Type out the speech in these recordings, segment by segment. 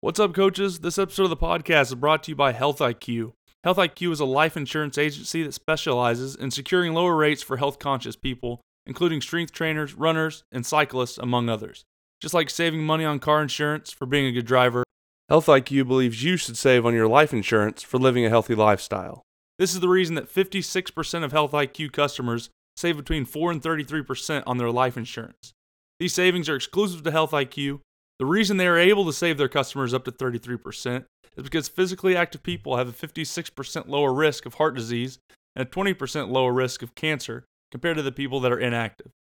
What's up, coaches? This episode of the podcast is brought to you by Health IQ. Health IQ is a life insurance agency that specializes in securing lower rates for health conscious people, including strength trainers, runners, and cyclists, among others. Just like saving money on car insurance for being a good driver, Health IQ believes you should save on your life insurance for living a healthy lifestyle. This is the reason that 56% of Health IQ customers save between 4 and 33% on their life insurance. These savings are exclusive to Health IQ the reason they are able to save their customers up to 33% is because physically active people have a 56% lower risk of heart disease and a 20% lower risk of cancer compared to the people that are inactive.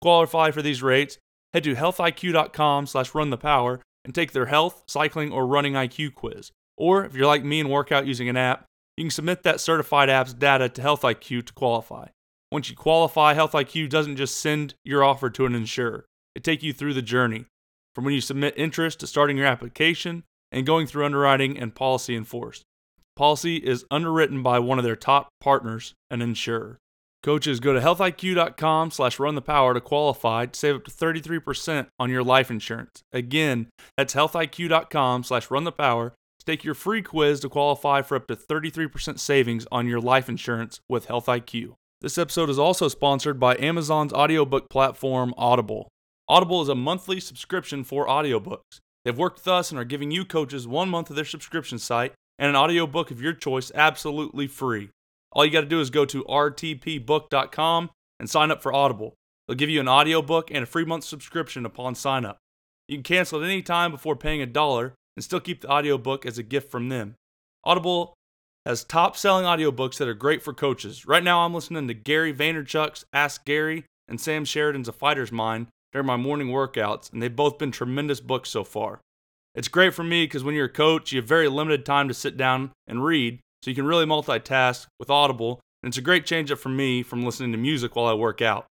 qualify for these rates, head to healthiq.com slash run the power and take their health, cycling, or running IQ quiz. Or if you're like me and work out using an app, you can submit that certified app's data to HealthIQ to qualify. Once you qualify, HealthIQ doesn't just send your offer to an insurer. It take you through the journey from when you submit interest to starting your application and going through underwriting and policy enforced. Policy is underwritten by one of their top partners, an insurer. Coaches, go to healthiq.com slash run the power to qualify to save up to 33% on your life insurance. Again, that's healthiq.com slash run the power to take your free quiz to qualify for up to 33% savings on your life insurance with Health IQ. This episode is also sponsored by Amazon's audiobook platform Audible. Audible is a monthly subscription for audiobooks. They've worked with us and are giving you coaches one month of their subscription site and an audiobook of your choice absolutely free. All you got to do is go to rtpbook.com and sign up for Audible. They'll give you an audiobook and a free month subscription upon sign up. You can cancel at any time before paying a dollar and still keep the audiobook as a gift from them. Audible has top selling audiobooks that are great for coaches. Right now, I'm listening to Gary Vaynerchuk's Ask Gary and Sam Sheridan's A Fighter's Mind during my morning workouts, and they've both been tremendous books so far. It's great for me because when you're a coach, you have very limited time to sit down and read, so you can really multitask with Audible, and it's a great change up for me from listening to music while I work out.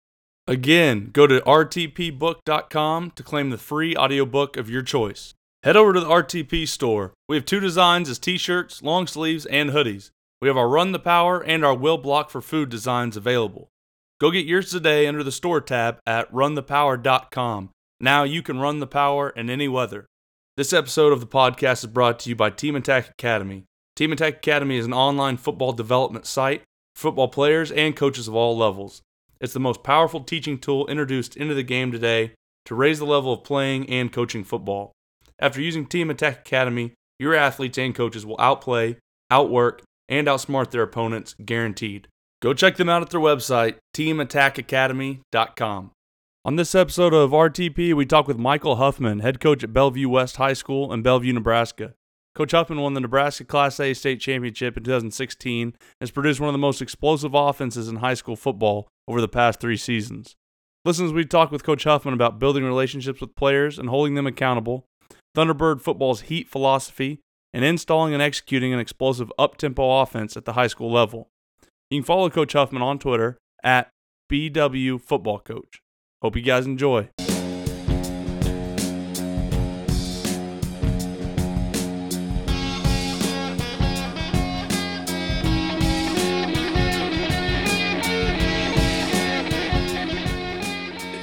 Again, go to rtpbook.com to claim the free audiobook of your choice. Head over to the RTP store. We have two designs as t shirts, long sleeves, and hoodies. We have our Run the Power and our Will Block for Food designs available. Go get yours today under the store tab at runthepower.com. Now you can run the power in any weather. This episode of the podcast is brought to you by Team Attack Academy. Team Attack Academy is an online football development site for football players and coaches of all levels. It's the most powerful teaching tool introduced into the game today to raise the level of playing and coaching football. After using Team Attack Academy, your athletes and coaches will outplay, outwork, and outsmart their opponents guaranteed. Go check them out at their website, teamattackacademy.com. On this episode of RTP, we talk with Michael Huffman, head coach at Bellevue West High School in Bellevue, Nebraska. Coach Huffman won the Nebraska Class A state championship in 2016 and has produced one of the most explosive offenses in high school football over the past three seasons. Listen as we talk with Coach Huffman about building relationships with players and holding them accountable, Thunderbird football's heat philosophy, and installing and executing an explosive up tempo offense at the high school level. You can follow Coach Huffman on Twitter at BW Football Coach. Hope you guys enjoy.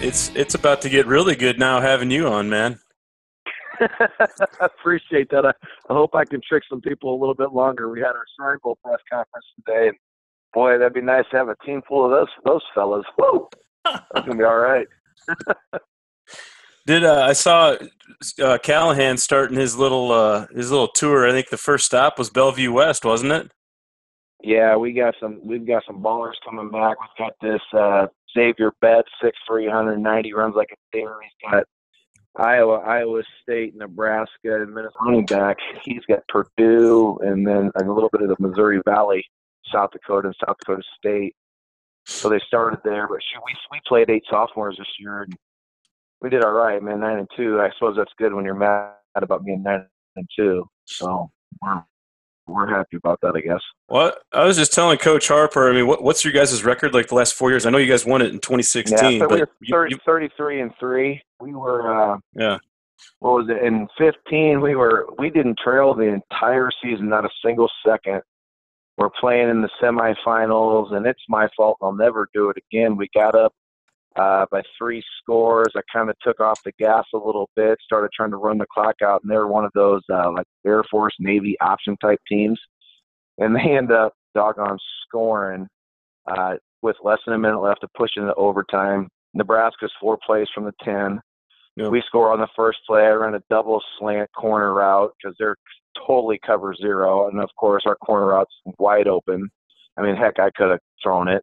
It's it's about to get really good now having you on, man. I appreciate that. I, I hope I can trick some people a little bit longer. We had our Shrine Bowl press conference today, and boy, that'd be nice to have a team full of those those fellas. Woo! That's gonna be all right. Did uh, I saw uh, Callahan starting his little uh, his little tour? I think the first stop was Bellevue West, wasn't it? Yeah, we got some we've got some ballers coming back. We've got this uh, Xavier Betts, six three hundred ninety, runs like a deer. He's got Iowa, Iowa State, Nebraska, and Minnesota running back. He's got Purdue, and then a little bit of the Missouri Valley South Dakota and South Dakota State. So they started there, but shoot, we we played eight sophomores this year, and we did all right, man. Nine and two. I suppose that's good when you're mad about being nine and two. So we're we're happy about that, I guess. Well, I was just telling Coach Harper. I mean, what, what's your guys' record like the last four years? I know you guys won it in 2016, yeah, so but we were 30, you, you, 33 and three. We were uh, yeah. What was it in 15? We were we didn't trail the entire season, not a single second we're playing in the semifinals, and it's my fault. I'll never do it again. We got up uh, by three scores. I kind of took off the gas a little bit, started trying to run the clock out, and they're one of those uh, like Air Force, Navy option type teams, and they end up doggone scoring uh, with less than a minute left to push into overtime. Nebraska's four plays from the ten. Yep. We score on the first play. I run a double slant corner route because they're totally cover zero, and of course our corner route's wide open. I mean, heck, I could have thrown it.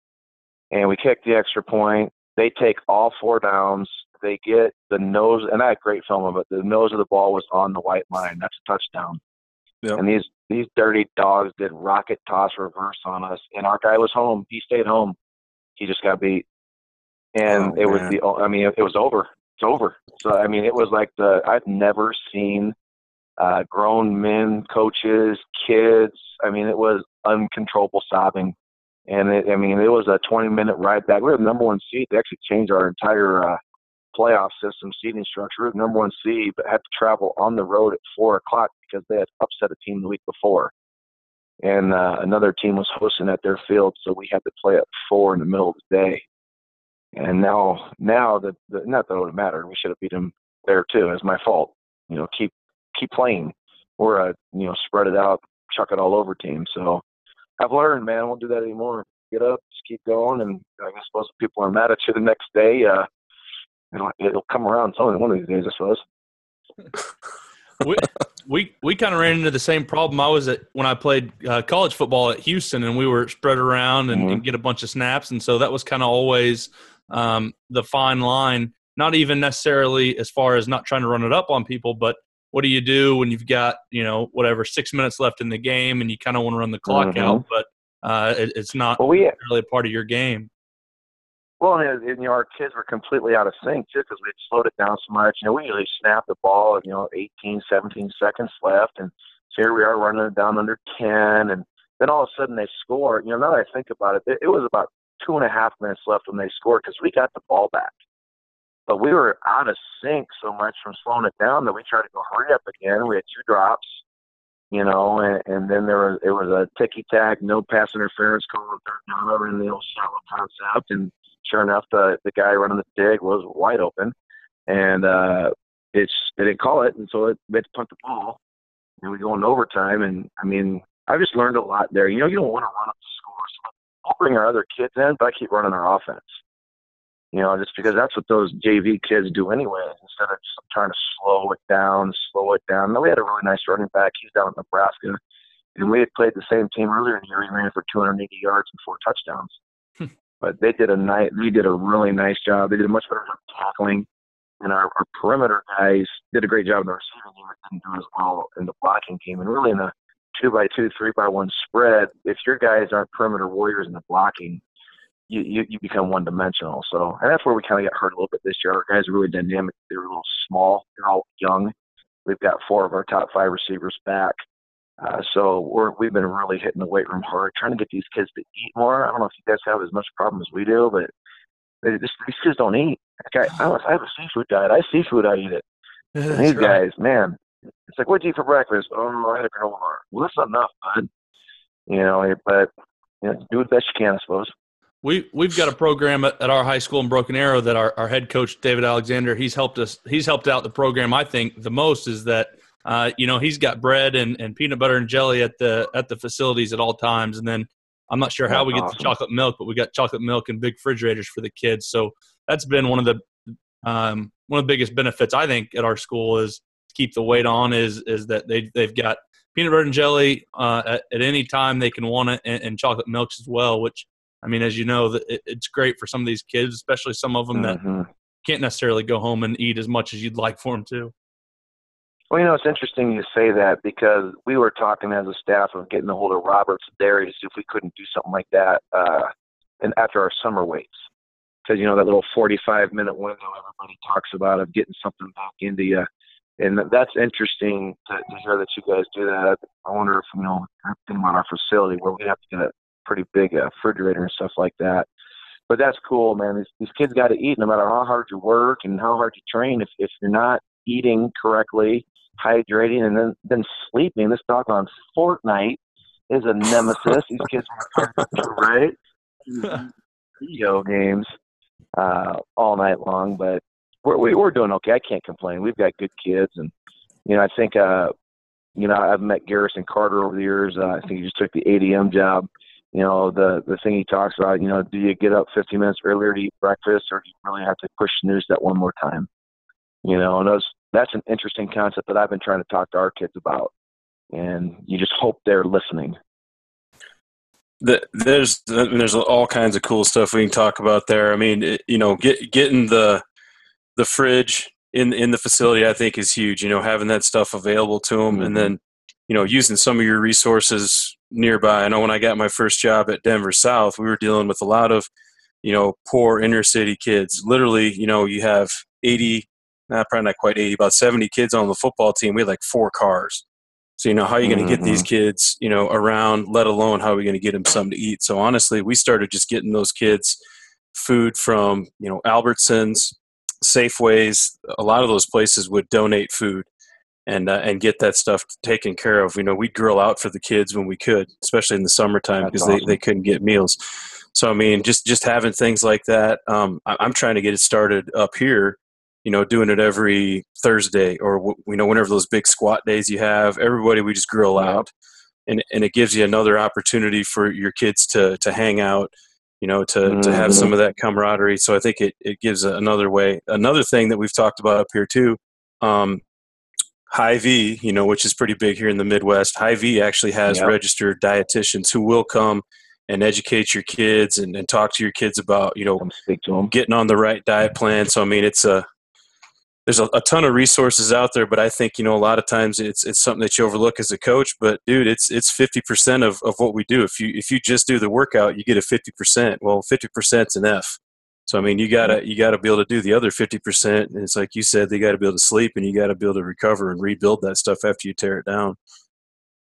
And we kick the extra point. They take all four downs. They get the nose, and I had great film of it. The nose of the ball was on the white line. That's a touchdown. Yep. And these these dirty dogs did rocket toss reverse on us, and our guy was home. He stayed home. He just got beat, and oh, it was the. I mean, it, it was over. It's over. So I mean, it was like the I've never seen uh, grown men, coaches, kids. I mean, it was uncontrollable sobbing and it, I mean, it was a 20 minute ride back. We were the number one seed. They actually changed our entire uh, playoff system seating structure. We were the number one seed, but had to travel on the road at four o'clock because they had upset a team the week before. And uh, another team was hosting at their field, so we had to play at four in the middle of the day. And now, now that the, not that it would matter, we should have beat them there too. It's my fault. You know, keep keep playing. We're a you know spread it out, chuck it all over team. So I've learned, man. I won't do that anymore. Get up, just keep going, and I suppose if people are mad at you the next day, uh, it'll, it'll come around some one of these days, I suppose. we we, we kind of ran into the same problem. I was at when I played uh, college football at Houston, and we were spread around and, mm-hmm. and get a bunch of snaps, and so that was kind of always um, the fine line. Not even necessarily as far as not trying to run it up on people, but what do you do when you've got you know whatever six minutes left in the game and you kind of want to run the clock mm-hmm. out, but uh, it, it's not well, we, really a part of your game. Well, and, and, you know, our kids were completely out of sync too because we had slowed it down so much. You know, we usually snap the ball, you know, 18, 17 seconds left, and so here we are running it down under 10, and then all of a sudden they score. You know, now that I think about it, it, it was about two and a half minutes left when they scored because we got the ball back. But we were out of sync so much from slowing it down that we tried to go hurry up again. We had two drops, you know, and, and then there was it was a ticky tack, no pass interference call on third down over in the old shallow concept, and sure enough, the the guy running the dig was wide open, and uh, it's they didn't call it, and so it, they had to punt the ball, and we go into overtime, and I mean, I just learned a lot there. You know, you don't want to run up the score, so I'll bring our other kids in, but I keep running our offense you know, just because that's what those JV kids do anyway. Instead of just trying to slow it down, slow it down. Now, we had a really nice running back. He's down in Nebraska, and we had played the same team earlier in the year. He ran for 280 yards and four touchdowns. Hmm. but they did a nice, we did a really nice job. They did a much better job tackling, and our, our perimeter guys did a great job in the receiving game. Didn't do as well in the blocking game, and really in the two by two, three by one spread. If your guys aren't perimeter warriors in the blocking, you, you, you become one dimensional. So, and that's where we kind of got hurt a little bit this year. Our guys are really dynamic. They're a little small. They're all young. We've got four of our top five receivers back. Uh, so we're, we've been really hitting the weight room hard, trying to get these kids to eat more. I don't know if you guys have as much problem as we do, but they just, these kids don't eat. Okay, I, I have a seafood diet. I seafood, I eat it. And these right. guys, man, it's like, what'd you eat for breakfast? Oh, I had a granola bar. Well, that's not enough, bud. You know, but you know, do the best you can, I suppose. We we've got a program at, at, our high school in Broken Arrow that our, our head coach David Alexander he's helped us he's helped out the program I think the most is that uh, you know he's got bread and, and peanut butter and jelly at the at the facilities at all times. And then I'm not sure how we get the chocolate milk but we got chocolate milk and big refrigerators for the kids. So that's been one of the um, one of the biggest benefits I think at our school is to keep the weight on is is that they they've got peanut butter and jelly uh, at, at, any time they can want it and, and chocolate milks as well which I mean, as you know, it's great for some of these kids, especially some of them mm-hmm. that can't necessarily go home and eat as much as you'd like for them to. Well, you know, it's interesting you say that because we were talking as a staff of getting a hold of Roberts Dairy to see if we couldn't do something like that uh, and after our summer weights. Because, you know, that little 45 minute window everybody talks about of getting something back into you. And that's interesting to, to hear that you guys do that. I wonder if, you know, thinking about our facility where we have to get pretty big uh, refrigerator and stuff like that. But that's cool, man. These, these kids got to eat no matter how hard you work and how hard you train. If if you're not eating correctly, hydrating, and then then sleeping, this dog on Fortnite is a nemesis. these kids are right video games. uh, all night long. But we're we're doing okay. I can't complain. We've got good kids, and you know I think uh, you know I've met Garrison Carter over the years. Uh, I think he just took the ADM job. You know the the thing he talks about. You know, do you get up 15 minutes earlier to eat breakfast, or do you really have to push the snooze that one more time? You know, and that's that's an interesting concept that I've been trying to talk to our kids about. And you just hope they're listening the, there's there's all kinds of cool stuff we can talk about there. I mean, it, you know, get, getting the the fridge in in the facility, I think, is huge. You know, having that stuff available to them, mm-hmm. and then you know, using some of your resources nearby. I know when I got my first job at Denver South, we were dealing with a lot of you know poor inner city kids. Literally, you know, you have 80, not probably not quite 80, about 70 kids on the football team. We had like four cars. So you know how are you going to get these mm-hmm. kids, you know, around? Let alone how are we going to get them something to eat? So honestly, we started just getting those kids food from you know Albertsons, Safeways. A lot of those places would donate food and uh, and get that stuff taken care of. You know, we'd grill out for the kids when we could, especially in the summertime because awesome. they, they couldn't get meals. So I mean, just just having things like that. Um, I'm trying to get it started up here you know, doing it every Thursday or you know whenever those big squat days you have. Everybody we just grill out, and and it gives you another opportunity for your kids to to hang out, you know, to mm-hmm. to have some mm-hmm. of that camaraderie. So I think it it gives another way. Another thing that we've talked about up here too. Um, Hy-Vee, you know, which is pretty big here in the Midwest. Hy-Vee actually has yep. registered dietitians who will come and educate your kids and, and talk to your kids about, you know, getting on the right diet plan. So, I mean, it's a, there's a, a, ton of resources out there, but I think you know a lot of times it's it's something that you overlook as a coach. But dude, it's it's fifty percent of, of what we do. If you if you just do the workout, you get a fifty percent. Well, fifty percent's an F. So I mean, you gotta you gotta be able to do the other fifty percent. And it's like you said, they got to be able to sleep, and you got to be able to recover and rebuild that stuff after you tear it down.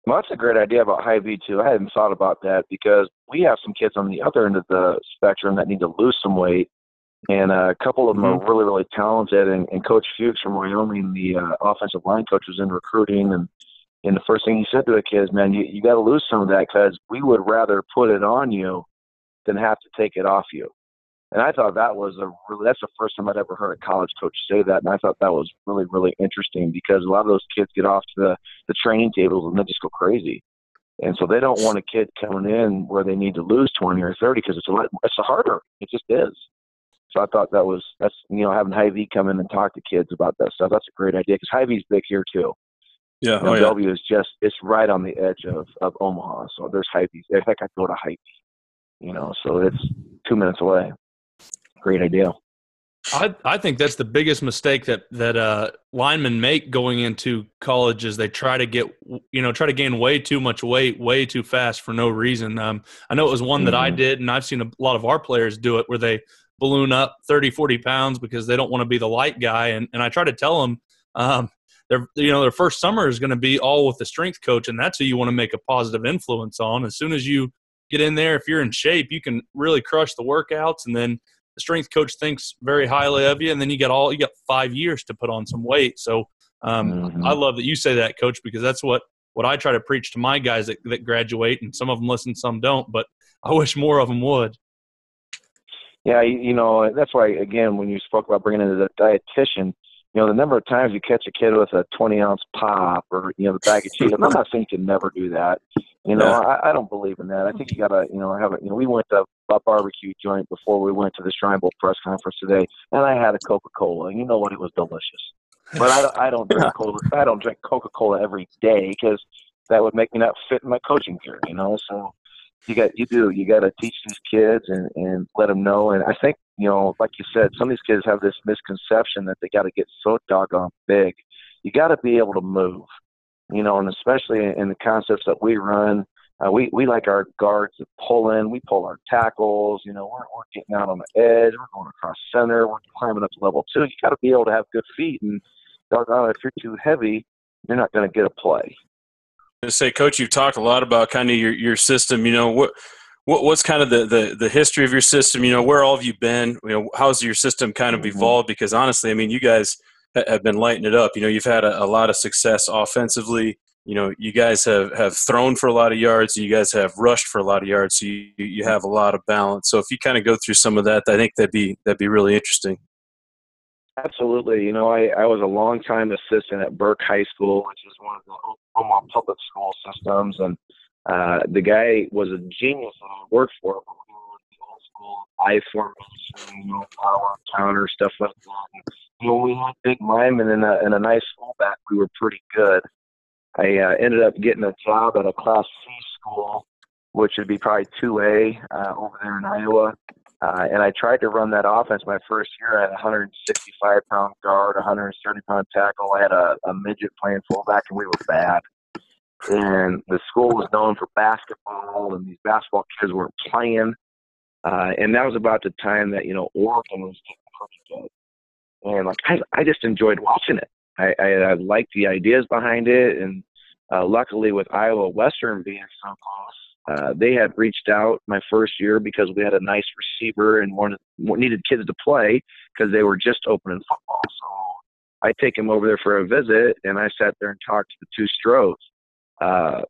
Well, that's a great idea about Hy-Vee too. I hadn't thought about that because we have some kids on the other end of the spectrum that need to lose some weight and uh, a couple of them mm-hmm. are really, really talented. And, and Coach Fuchs from Wyoming, the uh, offensive line coach, was in recruiting, and and the first thing he said to the kids, man, you you got to lose some of that because we would rather put it on you than have to take it off you. And I thought that was a really that's the first time I'd ever heard a college coach say that, and I thought that was really, really interesting because a lot of those kids get off to the the training tables and they just go crazy. And so they don't want a kid coming in where they need to lose 20 or 30 because it's a lot, it's a harder. It just is. So I thought that was that's you know having Hy-Vee come in and talk to kids about that stuff. That's a great idea because Hy-Vee's big here too. Yeah, you oh, yeah. is just it's right on the edge of of Omaha. So there's Hy-Vee. In fact, I go to Hy-Vee. You know, so it's two minutes away. Great idea. I I think that's the biggest mistake that that uh, linemen make going into college is they try to get you know try to gain way too much weight way too fast for no reason. Um, I know it was one that I mm-hmm. did, and I've seen a lot of our players do it where they balloon up 30, 40 pounds because they don't want to be the light guy. And, and I try to tell them, um, their, you know, their first summer is going to be all with the strength coach, and that's who you want to make a positive influence on. As soon as you get in there, if you're in shape, you can really crush the workouts, and then the strength coach thinks very highly of you, and then you get all you got five years to put on some weight. So um, mm-hmm. I love that you say that, coach, because that's what what I try to preach to my guys that, that graduate, and some of them listen, some don't, but I wish more of them would. Yeah, you, you know that's why again when you spoke about bringing in the dietitian, you know the number of times you catch a kid with a 20 ounce pop or you know the bag of cheese. I'm not saying you can never do that. You know, yeah. I, I don't believe in that. I think you gotta, you know, I have a. You know, we went to a barbecue joint before we went to the Shrine Bowl press conference today, and I had a Coca Cola, and you know what? It was delicious. But I, I don't drink Cola. I don't drink Coca Cola every day because that would make me not fit in my coaching career. You know, so you got you do you got to teach these kids and and let them know and i think you know like you said some of these kids have this misconception that they got to get so doggone big you got to be able to move you know and especially in the concepts that we run uh, we we like our guards to pull in we pull our tackles you know we're, we're getting out on the edge we're going across center we're climbing up to level two you got to be able to have good feet and doggone if you're too heavy you're not going to get a play to say, Coach, you've talked a lot about kind of your, your system. You know, what, what what's kind of the, the, the history of your system? You know, where all have you been? You know, how's your system kind of mm-hmm. evolved? Because honestly, I mean, you guys have been lighting it up. You know, you've had a, a lot of success offensively. you know, you guys have, have thrown for a lot of yards. You guys have rushed for a lot of yards. So you, you have a lot of balance. So if you kind of go through some of that, I think that'd be that'd be really interesting. Absolutely. You know, I, I was a long time assistant at Burke High School, which is one of the Omaha public school systems, and uh, the guy was a genius I worked for. Old school I formation, you know, power counter stuff like that. And, you know, we had big linemen and a, and a nice fullback. We were pretty good. I uh, ended up getting a job at a Class C school, which would be probably 2A uh, over there in Iowa. Uh, and I tried to run that offense my first year. I had a 165 pound guard, 130 pound tackle. I had a, a midget playing fullback, and we were bad. And the school was known for basketball, and these basketball kids weren't playing. Uh, and that was about the time that you know Oregon was getting good. And like I, I just enjoyed watching it. I, I, I liked the ideas behind it, and uh, luckily with Iowa Western being so close, uh, they had reached out my first year because we had a nice receiver and wanted needed kids to play because they were just opening football. So I take him over there for a visit, and I sat there and talked to the two Strohs. Uh,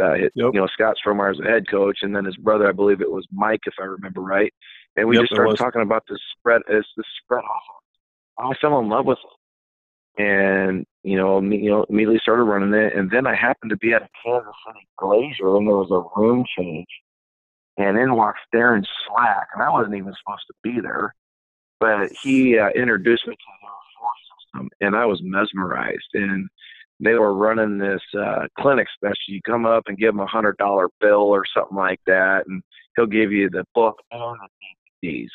uh, yep. You know, Scott Strohmeier is the head coach, and then his brother, I believe it was Mike, if I remember right. And we yep, just started talking about the spread. It's the spread offense. I fell in love with it and you know, me, you know, immediately started running it. And then I happened to be at a Kansas City Glazier, and there was a room change, and in walks Darin Slack, and I wasn't even supposed to be there, but he uh, introduced me to the system, and I was mesmerized. And they were running this uh, clinic special. You come up and give them a hundred dollar bill or something like that, and he'll give you the book and the DVDs.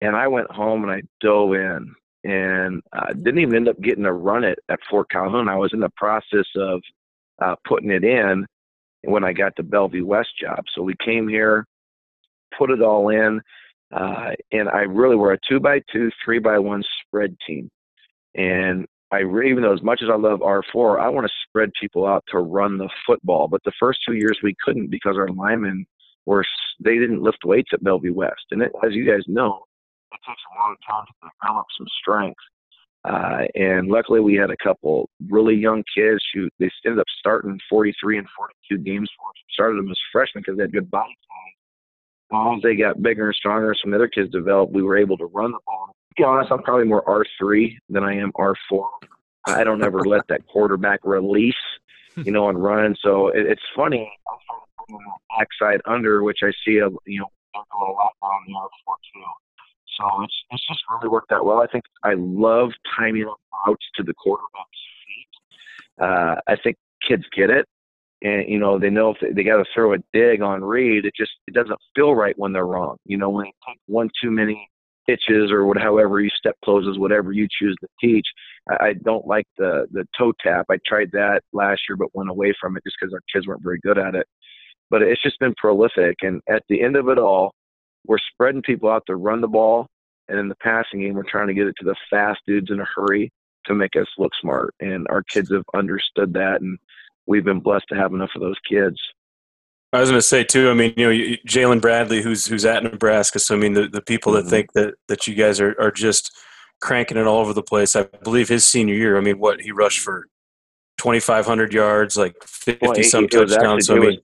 And I went home and I dove in and uh, didn't even end up getting to run it at Fort Calhoun. I was in the process of uh, putting it in when I got the Bellevue West job. So we came here, put it all in, uh, and I really were a two by two, three by one spread team. And I even though as much as I love R4, I want to spread people out to run the football. But the first two years we couldn't because our linemen were they didn't lift weights at Bellevue West, and it, as you guys know, it takes a long time to develop some strength. Uh, and luckily, we had a couple really young kids who they ended up starting 43 and 42 games for us. Started them as freshmen because they had good body size. As they got bigger and stronger, some other kids developed. We were able to run the ball. Be honest, I'm probably more R3 than I am R4. I don't ever let that quarterback release, you know, and run. So it, it's funny. Backside under, which I see a you know a lot on the R4 too. So it's it's just really worked out well. I think I love timing routes to the quarterback's feet. Uh, I think kids get it, and you know they know if they, they got to throw a dig on Reed, it just it doesn't feel right when they're wrong. You know when you take one too many pitches or what, however you step closes, whatever you choose to teach. I, I don't like the the toe tap. I tried that last year, but went away from it just because our kids weren't very good at it. But it's just been prolific, and at the end of it all, we're spreading people out to run the ball, and in the passing game, we're trying to get it to the fast dudes in a hurry to make us look smart. And our kids have understood that, and we've been blessed to have enough of those kids. I was going to say too. I mean, you know, Jaylin Bradley, who's who's at Nebraska. So I mean, the, the people mm-hmm. that think that that you guys are are just cranking it all over the place. I believe his senior year. I mean, what he rushed for twenty five hundred yards, like fifty well, some touchdowns. So I mean,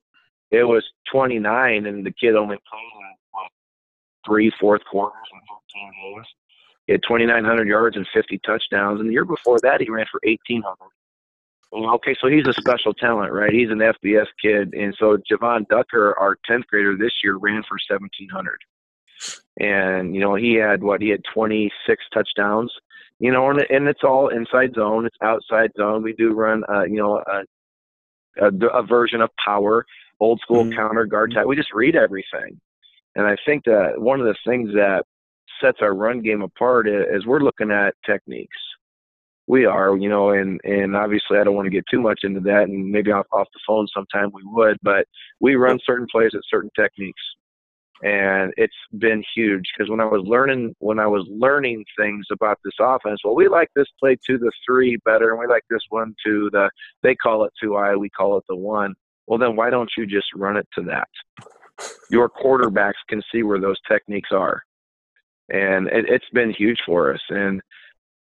it was twenty nine, and the kid only played in three fourth quarters in 15 games. He had 2,900 yards and 50 touchdowns. And the year before that, he ran for 1,800. Okay, so he's a special talent, right? He's an FBS kid. And so Javon Ducker, our 10th grader this year, ran for 1,700. And, you know, he had what? He had 26 touchdowns. You know, and, and it's all inside zone, it's outside zone. We do run, uh, you know, a, a, a version of power, old school mm-hmm. counter guard type. We just read everything. And I think that one of the things that sets our run game apart is we're looking at techniques. We are, you know, and and obviously I don't want to get too much into that, and maybe off off the phone sometime we would, but we run certain plays at certain techniques, and it's been huge because when I was learning when I was learning things about this offense, well, we like this play to the three better, and we like this one to the they call it two I, we call it the one. Well, then why don't you just run it to that? your quarterbacks can see where those techniques are. And it, it's been huge for us. And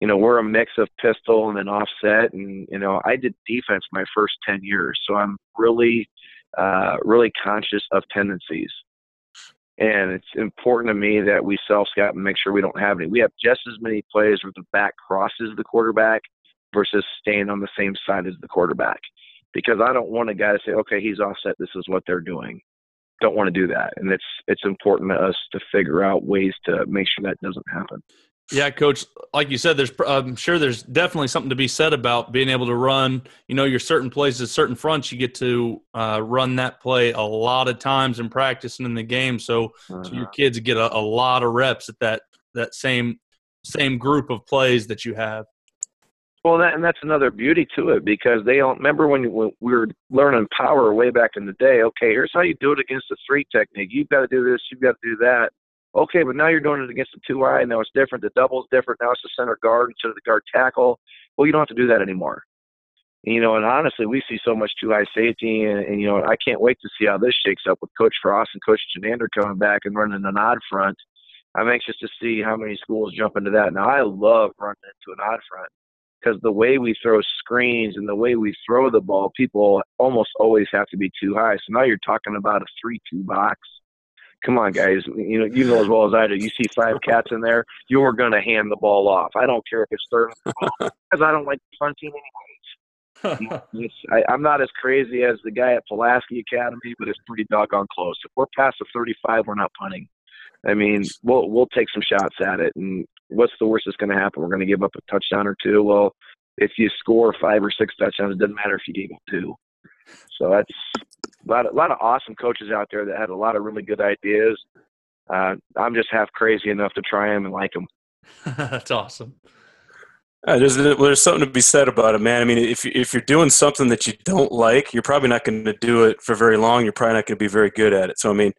you know, we're a mix of pistol and then offset. And, you know, I did defense my first 10 years. So I'm really, uh, really conscious of tendencies. And it's important to me that we self scout and make sure we don't have any. We have just as many plays where the back crosses the quarterback versus staying on the same side as the quarterback. Because I don't want a guy to say, okay, he's offset. This is what they're doing. Don't want to do that. And it's it's important to us to figure out ways to make sure that doesn't happen. Yeah, coach. Like you said, there's I'm sure there's definitely something to be said about being able to run. You know, your certain places, certain fronts, you get to uh, run that play a lot of times in practice and in the game. So, uh-huh. so your uh-huh. kids get a, a lot of reps at that that same same group of plays that you have. Well, that, and that's another beauty to it because they don't remember when, when we were learning power way back in the day. Okay, here's how you do it against the three technique. You've got to do this. You've got to do that. Okay, but now you're doing it against the two eye. And now it's different. The double's different. Now it's the center guard instead of the guard tackle. Well, you don't have to do that anymore. You know, and honestly, we see so much two high safety, and, and you know, I can't wait to see how this shakes up with Coach Frost and Coach Chinander coming back and running an odd front. I'm anxious to see how many schools jump into that. Now, I love running into an odd front because the way we throw screens and the way we throw the ball, people almost always have to be too high. So now you're talking about a three-two box come on, guys. You know, you know as well as I do. You see five cats in there, you're going to hand the ball off. I don't care if it's third because I don't like punting anyways. I, I'm not as crazy as the guy at Pulaski Academy, but it's pretty doggone close. If we're past the 35, we're not punting. I mean, we'll we'll take some shots at it, and what's the worst that's going to happen? We're going to give up a touchdown or two. Well, if you score five or six touchdowns, it doesn't matter if you gave up two. So that's a lot, of, a lot of awesome coaches out there that had a lot of really good ideas. Uh, I'm just half crazy enough to try them and like them. that's awesome. Uh, there's there's something to be said about it, man. I mean, if if you're doing something that you don't like, you're probably not going to do it for very long. You're probably not going to be very good at it. So, I mean,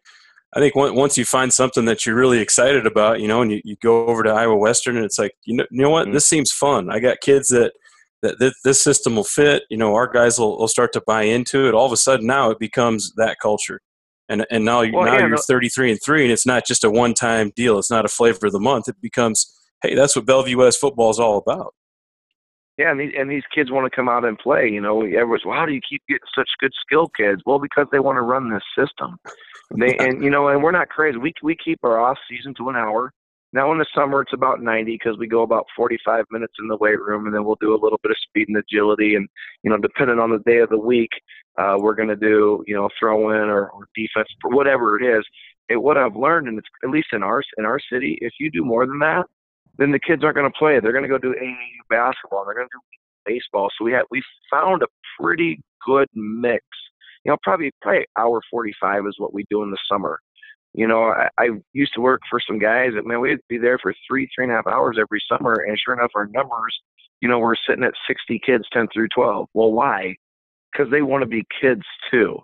I think once you find something that you're really excited about, you know, and you, you go over to Iowa Western, and it's like, you know, you know what, mm-hmm. this seems fun. I got kids that that this system will fit. You know, our guys will, will start to buy into it. All of a sudden, now it becomes that culture, and and now you well, now yeah, you're no. 33 and three, and it's not just a one time deal. It's not a flavor of the month. It becomes, hey, that's what Bellevue West football is all about. Yeah, and these, and these kids want to come out and play. You know, everyone's, well, how do you keep getting such good skill kids? Well, because they want to run this system. They and you know, and we're not crazy. We we keep our off season to an hour. Now in the summer it's about 90 because we go about 45 minutes in the weight room, and then we'll do a little bit of speed and agility, and you know depending on the day of the week, uh, we're going to do you know throw in or, or defense or whatever it is. It, what I've learned, and it's at least in our in our city, if you do more than that, then the kids aren't going to play. They're going to go do AAU basketball. They're going to do baseball. So we have we found a pretty good mix. You know, probably probably hour 45 is what we do in the summer you know, I, I used to work for some guys that man, we'd be there for three, three and a half hours every summer, and sure enough, our numbers, you know, we're sitting at 60 kids, 10 through 12. Well, why? Because they want to be kids too.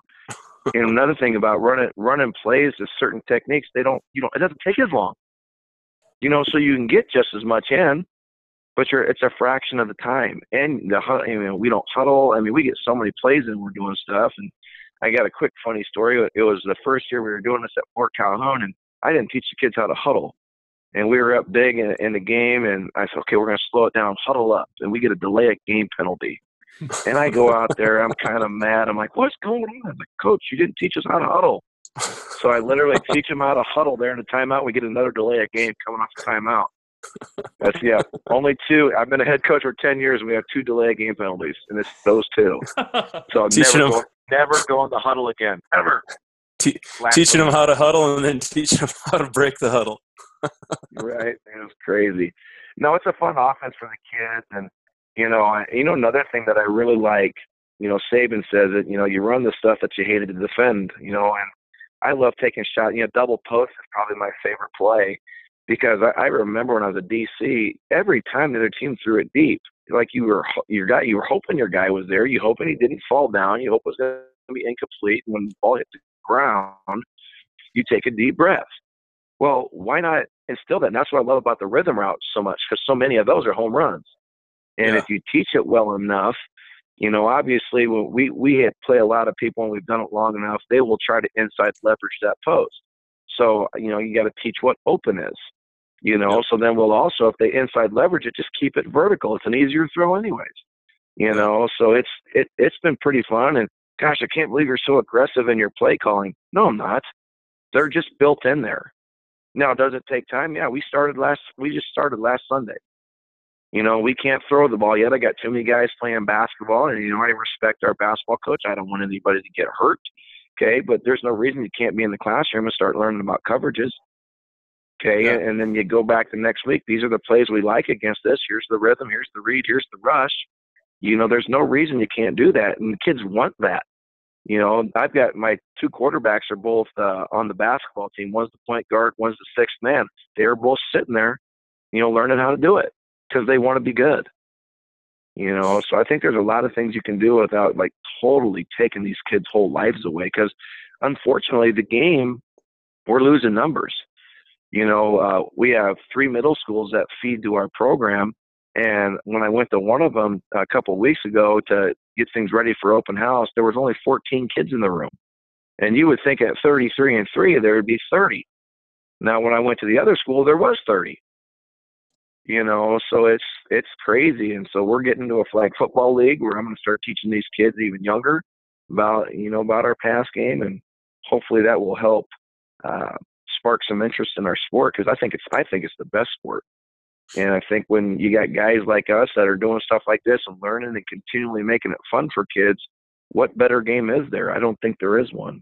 and another thing about running running plays is certain techniques they don't, you know, it doesn't take as long. You know, so you can get just as much in, but you're it's a fraction of the time. And the I mean, we don't huddle. I mean, we get so many plays and we're doing stuff, and I got a quick funny story. It was the first year we were doing this at Fort Calhoun, and I didn't teach the kids how to huddle. And we were up big in, in the game, and I said, okay, we're going to slow it down, huddle up, and we get a delay of game penalty. and I go out there, I'm kind of mad. I'm like, what's going on? I'm like, Coach, you didn't teach us how to huddle. So I literally teach them how to huddle there in the timeout. We get another delay of game coming off the timeout. That's yeah. Only two. I've been a head coach for ten years, and we have two delay of game penalties, and it's those two. So I'm never them. going, never go in the huddle again, ever. Te- teaching them how to huddle, and then teaching them how to break the huddle. right, it was crazy. No, it's a fun offense for the kids, and you know, I, you know, another thing that I really like. You know, Saban says it. You know, you run the stuff that you hated to defend. You know, and I love taking shots. You know, double post is probably my favorite play because I, I remember when I was at DC, every time the other team threw it deep, like you were your guy, you were hoping your guy was there. You hoping he didn't fall down. You hope it was going to be incomplete. And when the ball hit the ground, you take a deep breath. Well, why not instill that? And that's what I love about the rhythm route so much because so many of those are home runs. And yeah. if you teach it well enough, you know, obviously when we we play a lot of people and we've done it long enough, they will try to inside leverage that post. So you know, you got to teach what open is You know, so then we'll also, if they inside leverage it, just keep it vertical. It's an easier throw, anyways. You know, so it's it it's been pretty fun. And gosh, I can't believe you're so aggressive in your play calling. No, I'm not. They're just built in there. Now, does it take time? Yeah, we started last. We just started last Sunday. You know, we can't throw the ball yet. I got too many guys playing basketball, and you know, I respect our basketball coach. I don't want anybody to get hurt. Okay, but there's no reason you can't be in the classroom and start learning about coverages. Okay, yeah. and, then you go back the next week. These are the plays we like against this. Here's the rhythm. Here's the read. Here's the rush. You know, there's no reason you can't do that, and the kids want that. You know, I've got my two quarterbacks are both uh, on the basketball team. One's the point guard, one's the sixth man. They are both sitting there, you know, learning how to do it because they want to be good. You know, so I think there's a lot of things you can do without like totally taking these kids' whole lives away. Because unfortunately, the game we're losing numbers. You know, uh, we have three middle schools that feed to our program, and when I went to one of them a couple of weeks ago to get things ready for open house, there was only 14 kids in the room. And you would think at 33 and 3 there would be 30. Now when I went to the other school there was 30. You know, so it's it's crazy and so we're getting to a flag football league where I'm going to start teaching these kids even younger about, you know, about our pass game and hopefully that will help uh, spark some interest in our sport because I think it's I think it's the best sport. And I think when you got guys like us that are doing stuff like this and learning and continually making it fun for kids, what better game is there? I don't think there is one.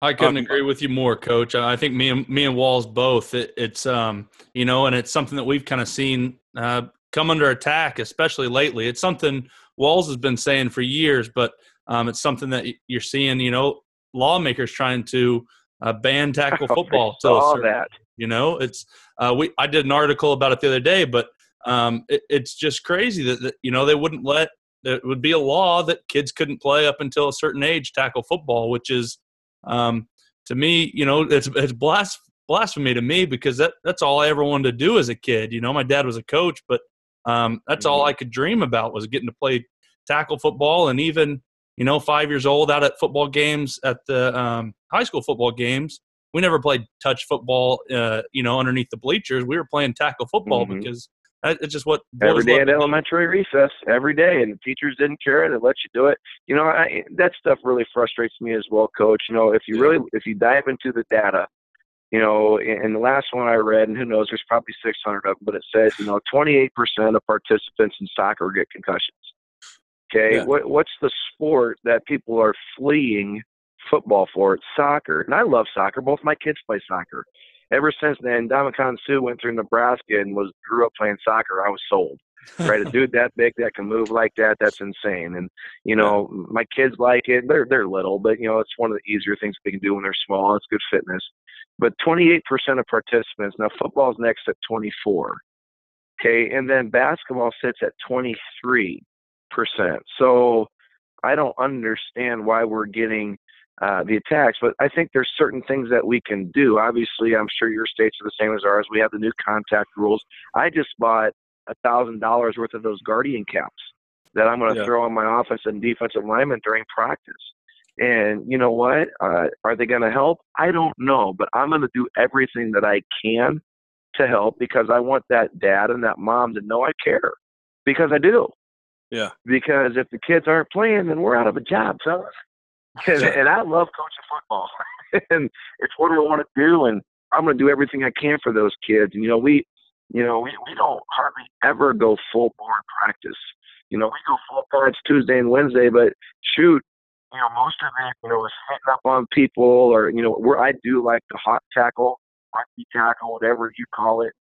I couldn't um, agree with you more, Coach. I think me and me and Walls both. It, it's um, you know, and it's something that we've kind of seen uh, come under attack, especially lately. It's something Walls has been saying for years, but um, it's something that you're seeing. You know, lawmakers trying to uh, ban tackle football. saw that. You know, it's uh, we. I did an article about it the other day, but um, it, it's just crazy that, that you know they wouldn't let. It would be a law that kids couldn't play up until a certain age tackle football, which is um, to me, you know, it's it's blas- blasphemy to me because that that's all I ever wanted to do as a kid. You know, my dad was a coach, but um, that's all mm-hmm. I could dream about was getting to play tackle football, and even you know, five years old out at football games at the um, high school football games we never played touch football, uh, you know, underneath the bleachers. We were playing tackle football mm-hmm. because it's just what every day at elementary recess, every day, and the teachers didn't care. They let you do it. You know, I, that stuff really frustrates me as well, Coach. You know, if you really if you dive into the data, you know, in the last one I read, and who knows, there's probably 600 of them, but it says, you know, 28% of participants in soccer get concussions. Okay, yeah. what, what's the sport that people are fleeing football for. It's soccer, and I love soccer. Both my kids play soccer. Ever since then, Ndamukong Suh went through Nebraska and was grew up playing soccer. I was sold. right, a dude that big that can move like that, that's insane. And you know, my kids like it. They're they're little, but you know, it's one of the easier things they can do when they're small. It's good fitness. But 28% of participants. Now, football's next at 24. Okay, and then basketball sits at 23 percent. So I don't understand why we're getting uh, the attacks. But I think there's certain things that we can do. Obviously, I'm sure your states are the same as ours. We have the new contact rules. I just bought a thousand dollars worth of those guardian caps that I'm going to yeah. throw on my offense and defensive linemen during practice. And you know what? Uh, are they going to help? I don't know, but I'm going to do everything that I can to help because I want that dad and that mom to know I care because I do. Yeah. Because if the kids aren't playing, then we're out of a job, fellas and, and I love coaching football, and it's what I want to do, and I'm going to do everything I can for those kids. And you know, we, you know, we we don't hardly ever go full bore practice. You know, we go full pads Tuesday and Wednesday, but shoot, you know, most of it, you know, is hitting up on people, or you know, where I do like the hawk tackle, rugby tackle, whatever you call it,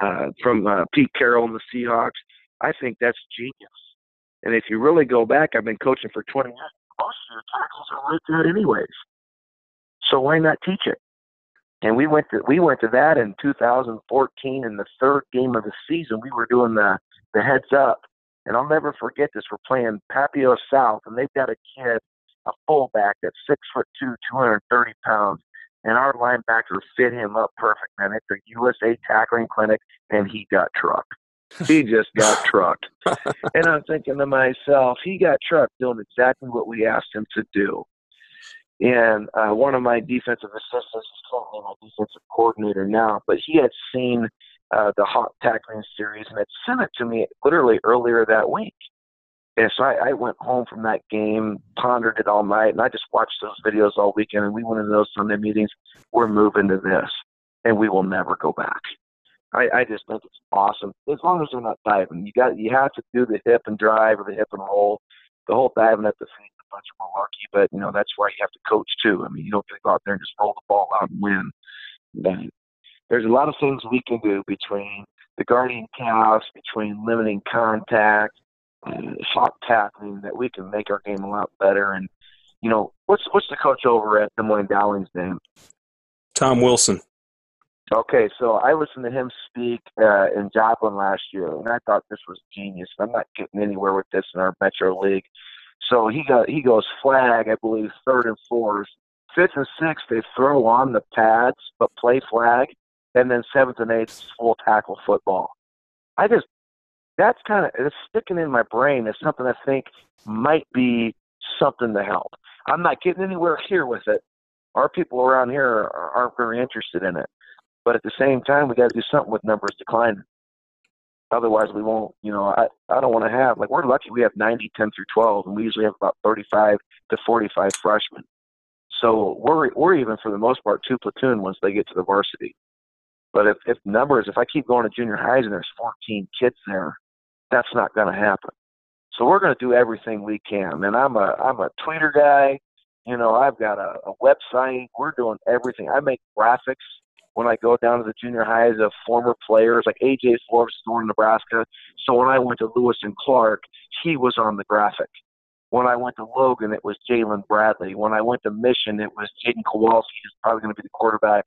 uh, from uh, Pete Carroll and the Seahawks. I think that's genius. And if you really go back, I've been coaching for 20 years most of your tackles are like that anyways. So why not teach it? And we went to we went to that in 2014 in the third game of the season. We were doing the the heads up, and I'll never forget this. We're playing Papio South, and they've got a kid, a fullback that's six foot two, 230 pounds, and our linebacker fit him up perfect. Man, it's a USA tackling clinic, and he got trucked he just got trucked. and I'm thinking to myself, he got trucked doing exactly what we asked him to do. and uh, one of my defensive assistants is currently my defensive coordinator now, but he had seen uh, the hawk tackling series and had sent it to me literally earlier that week. And so I, I went home from that game, pondered it all night, and I just watched those videos all weekend. And we went into those Sunday meetings. We're moving to this, and we will never go back. I, I just think it's awesome. As long as they're not diving, you got you have to do the hip and drive or the hip and roll. The whole diving at the feet is a bunch of malarkey, but you know that's why you have to coach too. I mean, you don't go out there and just roll the ball out and win. Then there's a lot of things we can do between the guardian caps, between limiting contact, uh, shot tackling that we can make our game a lot better. And you know, what's what's the coach over at Des Moines Dowling's name? Tom Wilson. Okay, so I listened to him speak uh, in Joplin last year, and I thought this was genius. I'm not getting anywhere with this in our Metro League. So he got he goes flag, I believe, third and fourth, fifth and sixth they throw on the pads but play flag, and then seventh and eighth full tackle football. I just that's kind of it's sticking in my brain as something I think might be something to help. I'm not getting anywhere here with it. Our people around here aren't very interested in it. But at the same time, we got to do something with numbers declining. Otherwise, we won't. You know, I I don't want to have like we're lucky we have 90, 10 through 12, and we usually have about 35 to 45 freshmen. So we're we're even for the most part two platoon once they get to the varsity. But if if numbers, if I keep going to junior highs and there's 14 kids there, that's not going to happen. So we're going to do everything we can. And I'm a I'm a Twitter guy. You know, I've got a, a website. We're doing everything. I make graphics when I go down to the junior highs of former players like AJ Forbes is in Nebraska. So when I went to Lewis and Clark, he was on the graphic. When I went to Logan, it was Jaylin Bradley. When I went to Mission, it was Jaden Kowalski, who's probably going to be the quarterback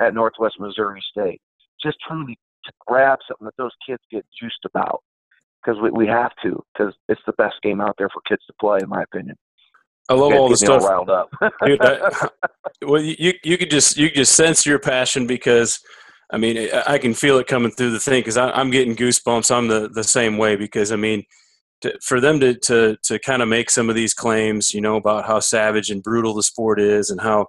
at Northwest Missouri State. Just trying to, to grab something that those kids get juiced about because we, we have to because it's the best game out there for kids to play, in my opinion. I love all the stuff. Riled up. Dude, I, well, you you could just you could just sense your passion because, I mean, I can feel it coming through the thing because I'm getting goosebumps. I'm the the same way because I mean, to, for them to to to kind of make some of these claims, you know, about how savage and brutal the sport is and how,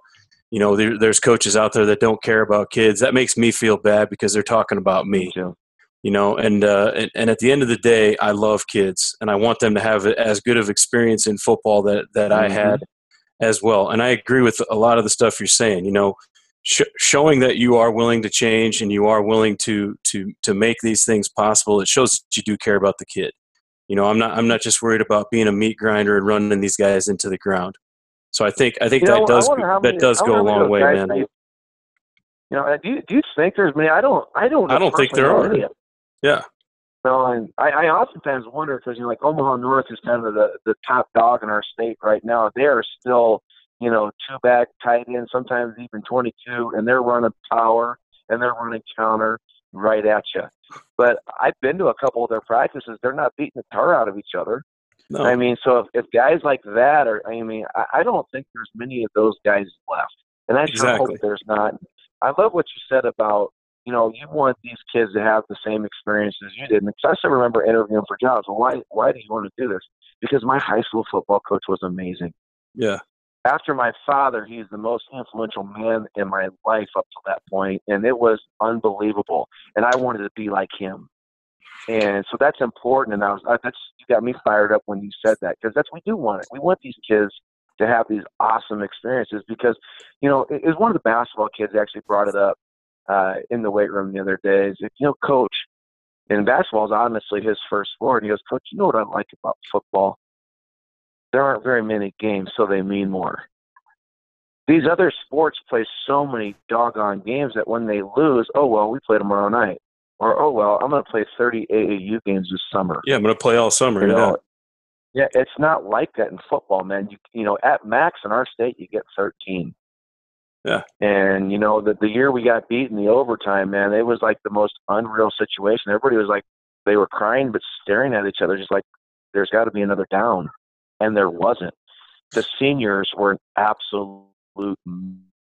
you know, there, there's coaches out there that don't care about kids. That makes me feel bad because they're talking about me you know and, uh, and and at the end of the day i love kids and i want them to have as good of experience in football that that mm-hmm. i had as well and i agree with a lot of the stuff you're saying you know sh- showing that you are willing to change and you are willing to to to make these things possible it shows that you do care about the kid. You know i'm not i'm not just worried about being a meat grinder and running these guys into the ground. So i think i think you that know, does that many, does go a long way man. you know do you, do you think there's many? I don't i don't i don't think there are yeah. So, and I, I oftentimes wonder because you know, like Omaha North is kind of the the top dog in our state right now. They are still, you know, two back tight end, sometimes even 22, and they're running power and they're running counter right at you. But I've been to a couple of their practices. They're not beating the tar out of each other. No. I mean, so if, if guys like that are, I mean, I, I don't think there's many of those guys left, and I sure exactly. hope there's not. I love what you said about you know, you want these kids to have the same experience as you did. And I still remember interviewing for jobs. Well, why why do you want to do this? Because my high school football coach was amazing. Yeah. After my father, he's the most influential man in my life up to that point, and it was unbelievable. And I wanted to be like him. And so that's important. And I was that's you got me fired up when you said that because that's we do want it. We want these kids to have these awesome experiences because you know it, it was one of the basketball kids actually brought it up uh, in the weight room the other day is if you know, coach, and basketball is honestly his first sport. And he goes, Coach, you know what I like about football? There aren't very many games, so they mean more. These other sports play so many doggone games that when they lose, oh well, we play tomorrow night, or oh well, I'm going to play 30 AAU games this summer. Yeah, I'm going to play all summer. You know, yeah, it's not like that in football, man. You you know, at max in our state, you get 13. Yeah. And you know, the the year we got beat in the overtime, man, it was like the most unreal situation. Everybody was like they were crying but staring at each other, just like there's got to be another down, and there wasn't. The seniors were an absolute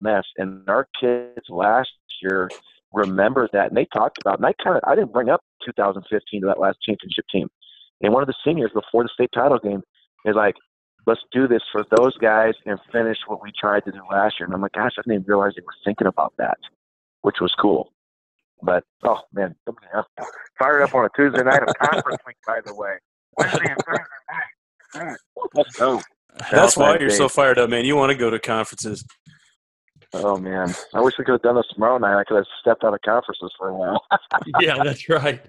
mess, and our kids last year remembered that, and they talked about. And I kind of I didn't bring up 2015 to that last championship team, and one of the seniors before the state title game is like, let's do this for those guys and finish what we tried to do last year. And I'm like, gosh, I didn't even realize they were thinking about that, which was cool. But oh man, fired up on a Tuesday night of conference week, by the way. Wednesday and Thursday night. Let's go. That's why you're so fired up, man. You want to go to conferences. Oh man, I wish we could have done this tomorrow night. I could have stepped out of conferences for a while. yeah, that's right.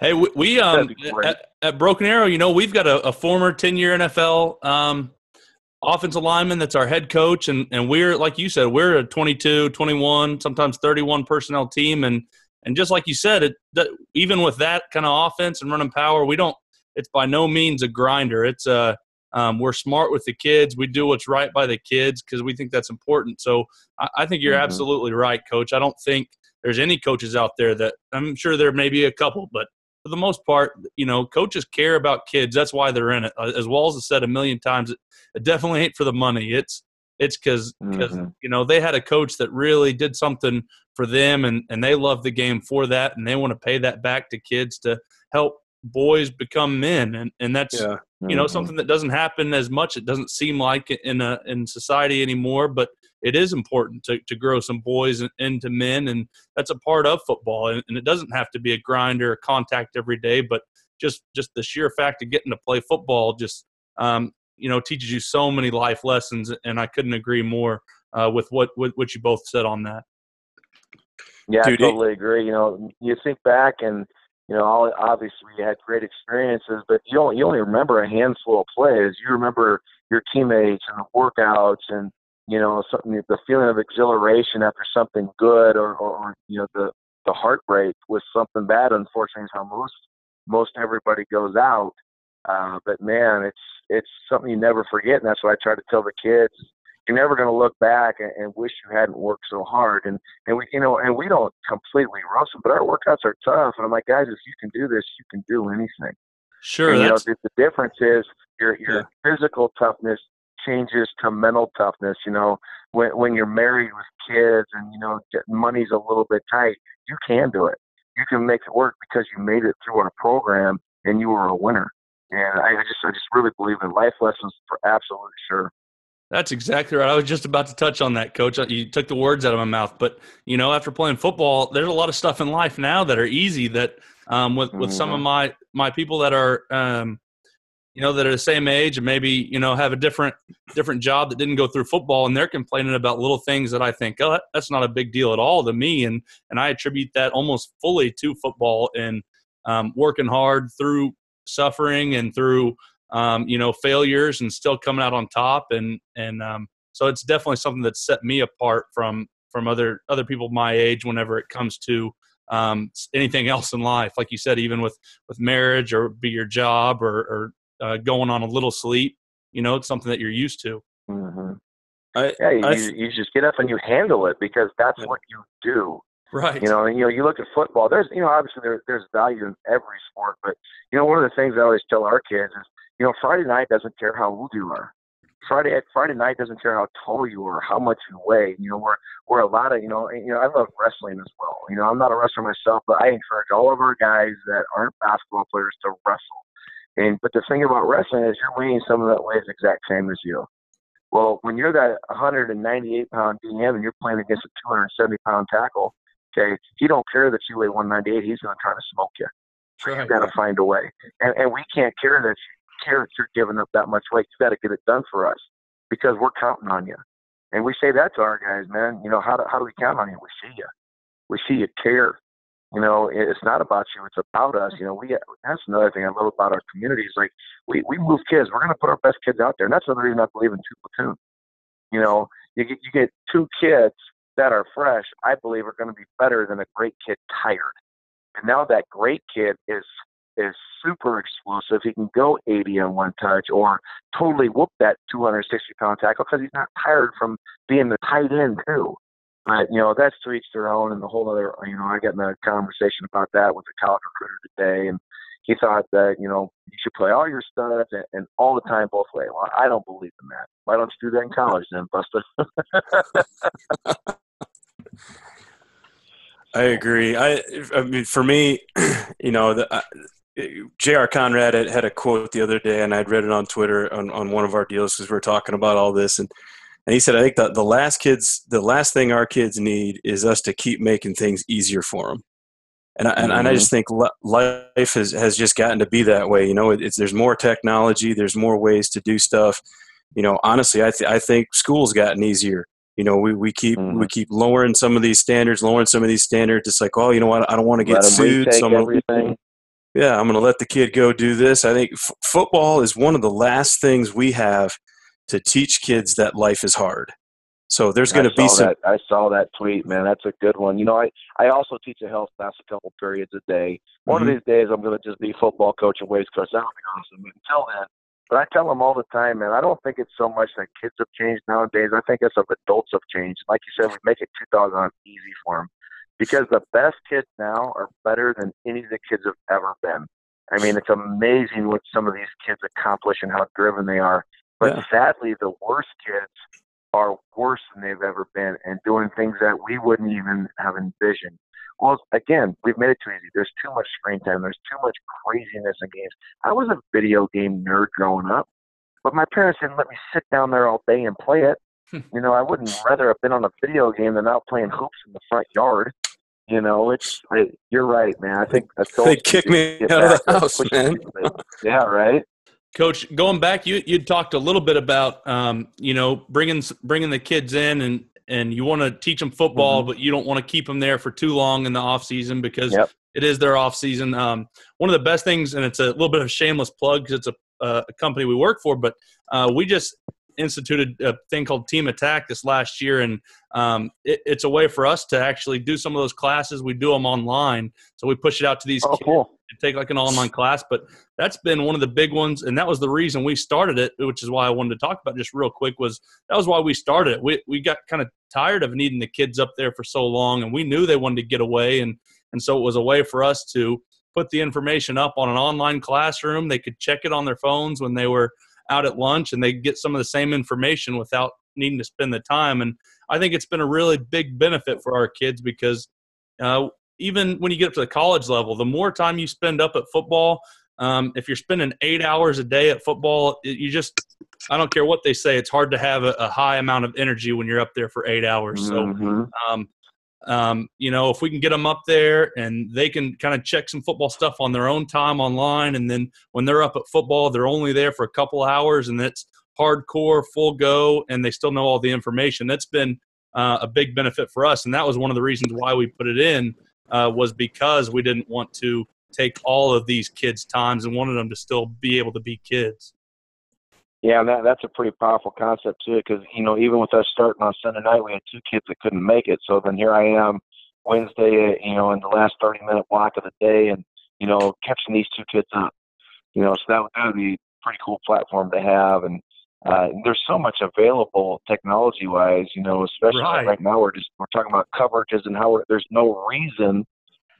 Hey, we, we um at, at, Broken Arrow, you know, we've got a, a former ten year NFL um offensive lineman that's our head coach, and and we're like you said, we're a 22, 21, sometimes 31 personnel team, and and just like you said, it that, even with that kind of offense and running power, we don't. It's by no means a grinder. It's a um, we're smart with the kids. We do what's right by the kids because we think that's important. So I, I think you're mm-hmm. absolutely right, Coach. I don't think there's any coaches out there that I'm sure there may be a couple, but for the most part, you know, coaches care about kids. That's why they're in it. Uh, as Walls has said a million times, it, it definitely ain't for the money. It's it's because mm-hmm. you know they had a coach that really did something for them, and and they love the game for that, and they want to pay that back to kids to help boys become men, and and that's yeah. mm-hmm. you know mm-hmm. something that doesn't happen as much. It doesn't seem like in a in society anymore, but it is important to, to grow some boys into men, and that's a part of football. And, and it doesn't have to be a grind or a contact every day, but just just the sheer fact of getting to play football just um, you know teaches you so many life lessons. And I couldn't agree more uh, with what, what what you both said on that. Yeah, Dude, I totally agree. You know, you think back and you know, obviously you had great experiences, but you only you only remember a handful of plays. You remember your teammates and the workouts and you know something the feeling of exhilaration after something good or, or, or you know the the heartbreak with something bad. Unfortunately, is how most most everybody goes out. Uh, but man, it's it's something you never forget, and that's what I try to tell the kids you're never going to look back and, and, wish you hadn't worked so hard. And and we you know and we don't completely them, but our workouts are tough. And I'm like, guys, if you can do this, you can do anything. Sure. And, you know, the, the, difference is your your yeah. physical toughness changes to mental toughness. You know, when when you're married with kids and you know money's a little bit tight, you can do it. You can make it work because you made it through our program and you were a winner. And I, I just I just really believe in life lessons for absolutely sure. That's exactly right. I was just about to touch on that, coach. You took the words out of my mouth. But, you know, after playing football, there's a lot of stuff in life now that are easy that um, with, with mm-hmm. some of mm-hmm. my, my people that are, um, you know, that are the same age and maybe, you know, have a different, different job that didn't go through football and they're complaining about little things that I think, oh, that's not a big deal at all to me. And, and I attribute that almost fully to football and um, working hard through suffering and through um, you know, failures and still coming out on top. And and um, so it's definitely something that set me apart from from other other people my age whenever it comes to um, anything else in life. Like you said, even with with marriage or be your job or, or uh, going on a little sleep, you know, it's something that you're used to. Mm-hmm. I, yeah, you, I, you just get up and you handle it because that's what you do. Right. You know, and, you know, you look at football. There's, you know, obviously there, there's value in every sport, but you know, one of the things I always tell our kids is you know, Friday night doesn't care how old you are. Friday Friday night doesn't care how tall you are, how much you weigh. You know, we're we're a lot of you know, you know, I love wrestling as well. You know, I'm not a wrestler myself, but I encourage all of our guys that aren't basketball players to wrestle. And but the thing about wrestling is you're weighing someone that weighs the exact same as you. Well, when you're that 198 pound DM and you're playing against a 270 pound tackle, okay, he don't care that you weigh 198. He's going to try to smoke you. So you've got to find a way. And, and we can't care that you're giving up that much weight. You got to get it done for us because we're counting on you. And we say that to our guys, man. You know, how do, how do we count on you? We see you. We see you care. You know, it's not about you. It's about us. You know, we that's another thing I love about our community is like we we move kids. We're going to put our best kids out there, and that's another reason I believe in two platoon. You know, you get you get two kids that are fresh. I believe are going to be better than a great kid tired. And now that great kid is is super explosive. He can go 80 on one touch or totally whoop that 260 pound tackle because he's not tired from being the tight end too. But you know that's to each their own, and the whole other. You know, I got in a conversation about that with a college recruiter today, and he thought that you know you should play all your studs and, and all the time both ways. Well, I don't believe in that. Why don't you do that in college then, Buster? I agree. I, I mean, for me, you know, the, uh, J.R. Conrad had, had a quote the other day, and I'd read it on Twitter on, on one of our deals because we were talking about all this, and and he said, I think that the last kids, the last thing our kids need is us to keep making things easier for them. And I, mm-hmm. and, I just think life has, has just gotten to be that way. You know, it's, there's more technology, there's more ways to do stuff. You know, honestly, I, th- I think school's gotten easier. You know, we, we keep mm-hmm. we keep lowering some of these standards, lowering some of these standards. It's like, oh, you know what? I don't want to get sued. So I'm gonna, yeah, I'm going to let the kid go do this. I think f- football is one of the last things we have to teach kids that life is hard. So there's going to be some. That, I saw that tweet, man. That's a good one. You know, I I also teach a health class a couple periods a day. One mm-hmm. of these days, I'm going to just be football coach and weights coach. That'll be awesome. But until then, but I tell them all the time, man. I don't think it's so much that kids have changed nowadays. I think it's that adults have changed. Like you said, we make it too doggone easy for them because the best kids now are better than any of the kids have ever been. I mean, it's amazing what some of these kids accomplish and how driven they are. But yeah. sadly, the worst kids are worse than they've ever been and doing things that we wouldn't even have envisioned. Well, again, we've made it too easy. There's too much screen time. There's too much craziness in games. I was a video game nerd growing up, but my parents didn't let me sit down there all day and play it. Hmm. you know, I wouldn't rather have been on a video game than out playing hoops in the front yard. You know, it's I, you're right, man. I think they kick me out of the house, man. yeah, right. Coach, going back, you you talked a little bit about um, you know bringing bringing the kids in and and you want to teach them football, mm-hmm. but you don't want to keep them there for too long in the off season because yep. it is their off season. Um, one of the best things, and it's a little bit of a shameless plug because it's a, a, company we work for, but uh, we just instituted a thing called Team Attack this last year, and um, it, it's a way for us to actually do some of those classes. We do them online, so we push it out to these oh, kids cool. take like an online class. But that's been one of the big ones, and that was the reason we started it, which is why I wanted to talk about just real quick. Was that was why we started it? We we got kind of tired of needing the kids up there for so long, and we knew they wanted to get away, and and so it was a way for us to put the information up on an online classroom. They could check it on their phones when they were out at lunch and they get some of the same information without needing to spend the time. And I think it's been a really big benefit for our kids because uh, even when you get up to the college level, the more time you spend up at football, um, if you're spending eight hours a day at football, you just I don't care what they say. It's hard to have a, a high amount of energy when you're up there for eight hours. So mm-hmm. um, um, you know, if we can get them up there and they can kind of check some football stuff on their own time online, and then when they're up at football, they're only there for a couple hours, and it's hardcore, full go, and they still know all the information. That's been uh, a big benefit for us, and that was one of the reasons why we put it in uh, was because we didn't want to take all of these kids' times and wanted them to still be able to be kids. Yeah, and that, that's a pretty powerful concept too, because you know even with us starting on Sunday night, we had two kids that couldn't make it. So then here I am Wednesday, you know, in the last 30 minute block of the day, and you know catching these two kids up. You know, so that would, that would be a pretty cool platform to have, and uh, there's so much available technology wise. You know, especially right. right now we're just we're talking about coverages and how there's no reason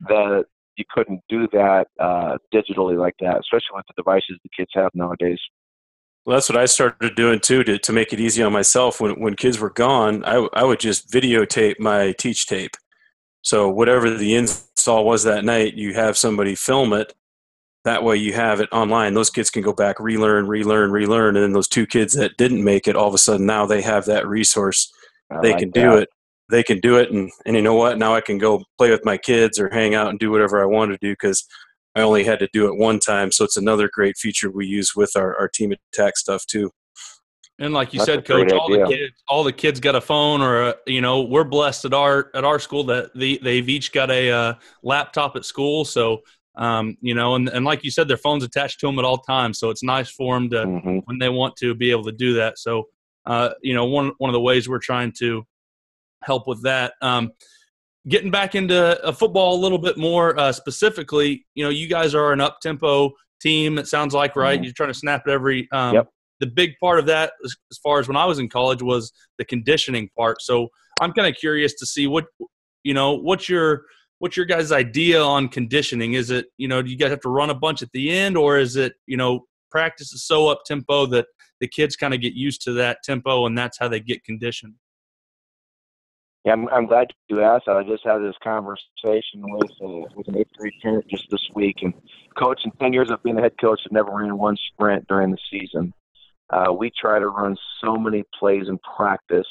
that you couldn't do that uh, digitally like that, especially with the devices the kids have nowadays. Well, that's what I started doing too to, to make it easy on myself. When, when kids were gone, I, I would just videotape my teach tape. So, whatever the install was that night, you have somebody film it. That way, you have it online. Those kids can go back, relearn, relearn, relearn. And then those two kids that didn't make it, all of a sudden now they have that resource. I they like can that. do it. They can do it. And, and you know what? Now I can go play with my kids or hang out and do whatever I want to do because I only had to do it one time, so it's another great feature we use with our, our team attack stuff too. And like you That's said, coach, all the kids, all the kids got a phone, or a, you know, we're blessed at our at our school that the, they've each got a uh, laptop at school. So um, you know, and, and like you said, their phones attached to them at all times. So it's nice for them to mm-hmm. when they want to be able to do that. So uh, you know, one one of the ways we're trying to help with that. Um, getting back into uh, football a little bit more uh, specifically, you know, you guys are an up tempo team. It sounds like right. Mm-hmm. You're trying to snap at every. Um, yep. The big part of that, as, as far as when I was in college, was the conditioning part. So I'm kind of curious to see what you know. What's your what's your guys' idea on conditioning? Is it you know do you guys have to run a bunch at the end, or is it you know practice is so up tempo that the kids kind of get used to that tempo and that's how they get conditioned? Yeah, I'm, I'm glad you asked that. I just had this conversation with uh, with an eighth grade parent just this week, and coach in ten years of being a head coach, have never ran one sprint during the season. Uh, we try to run so many plays in practice.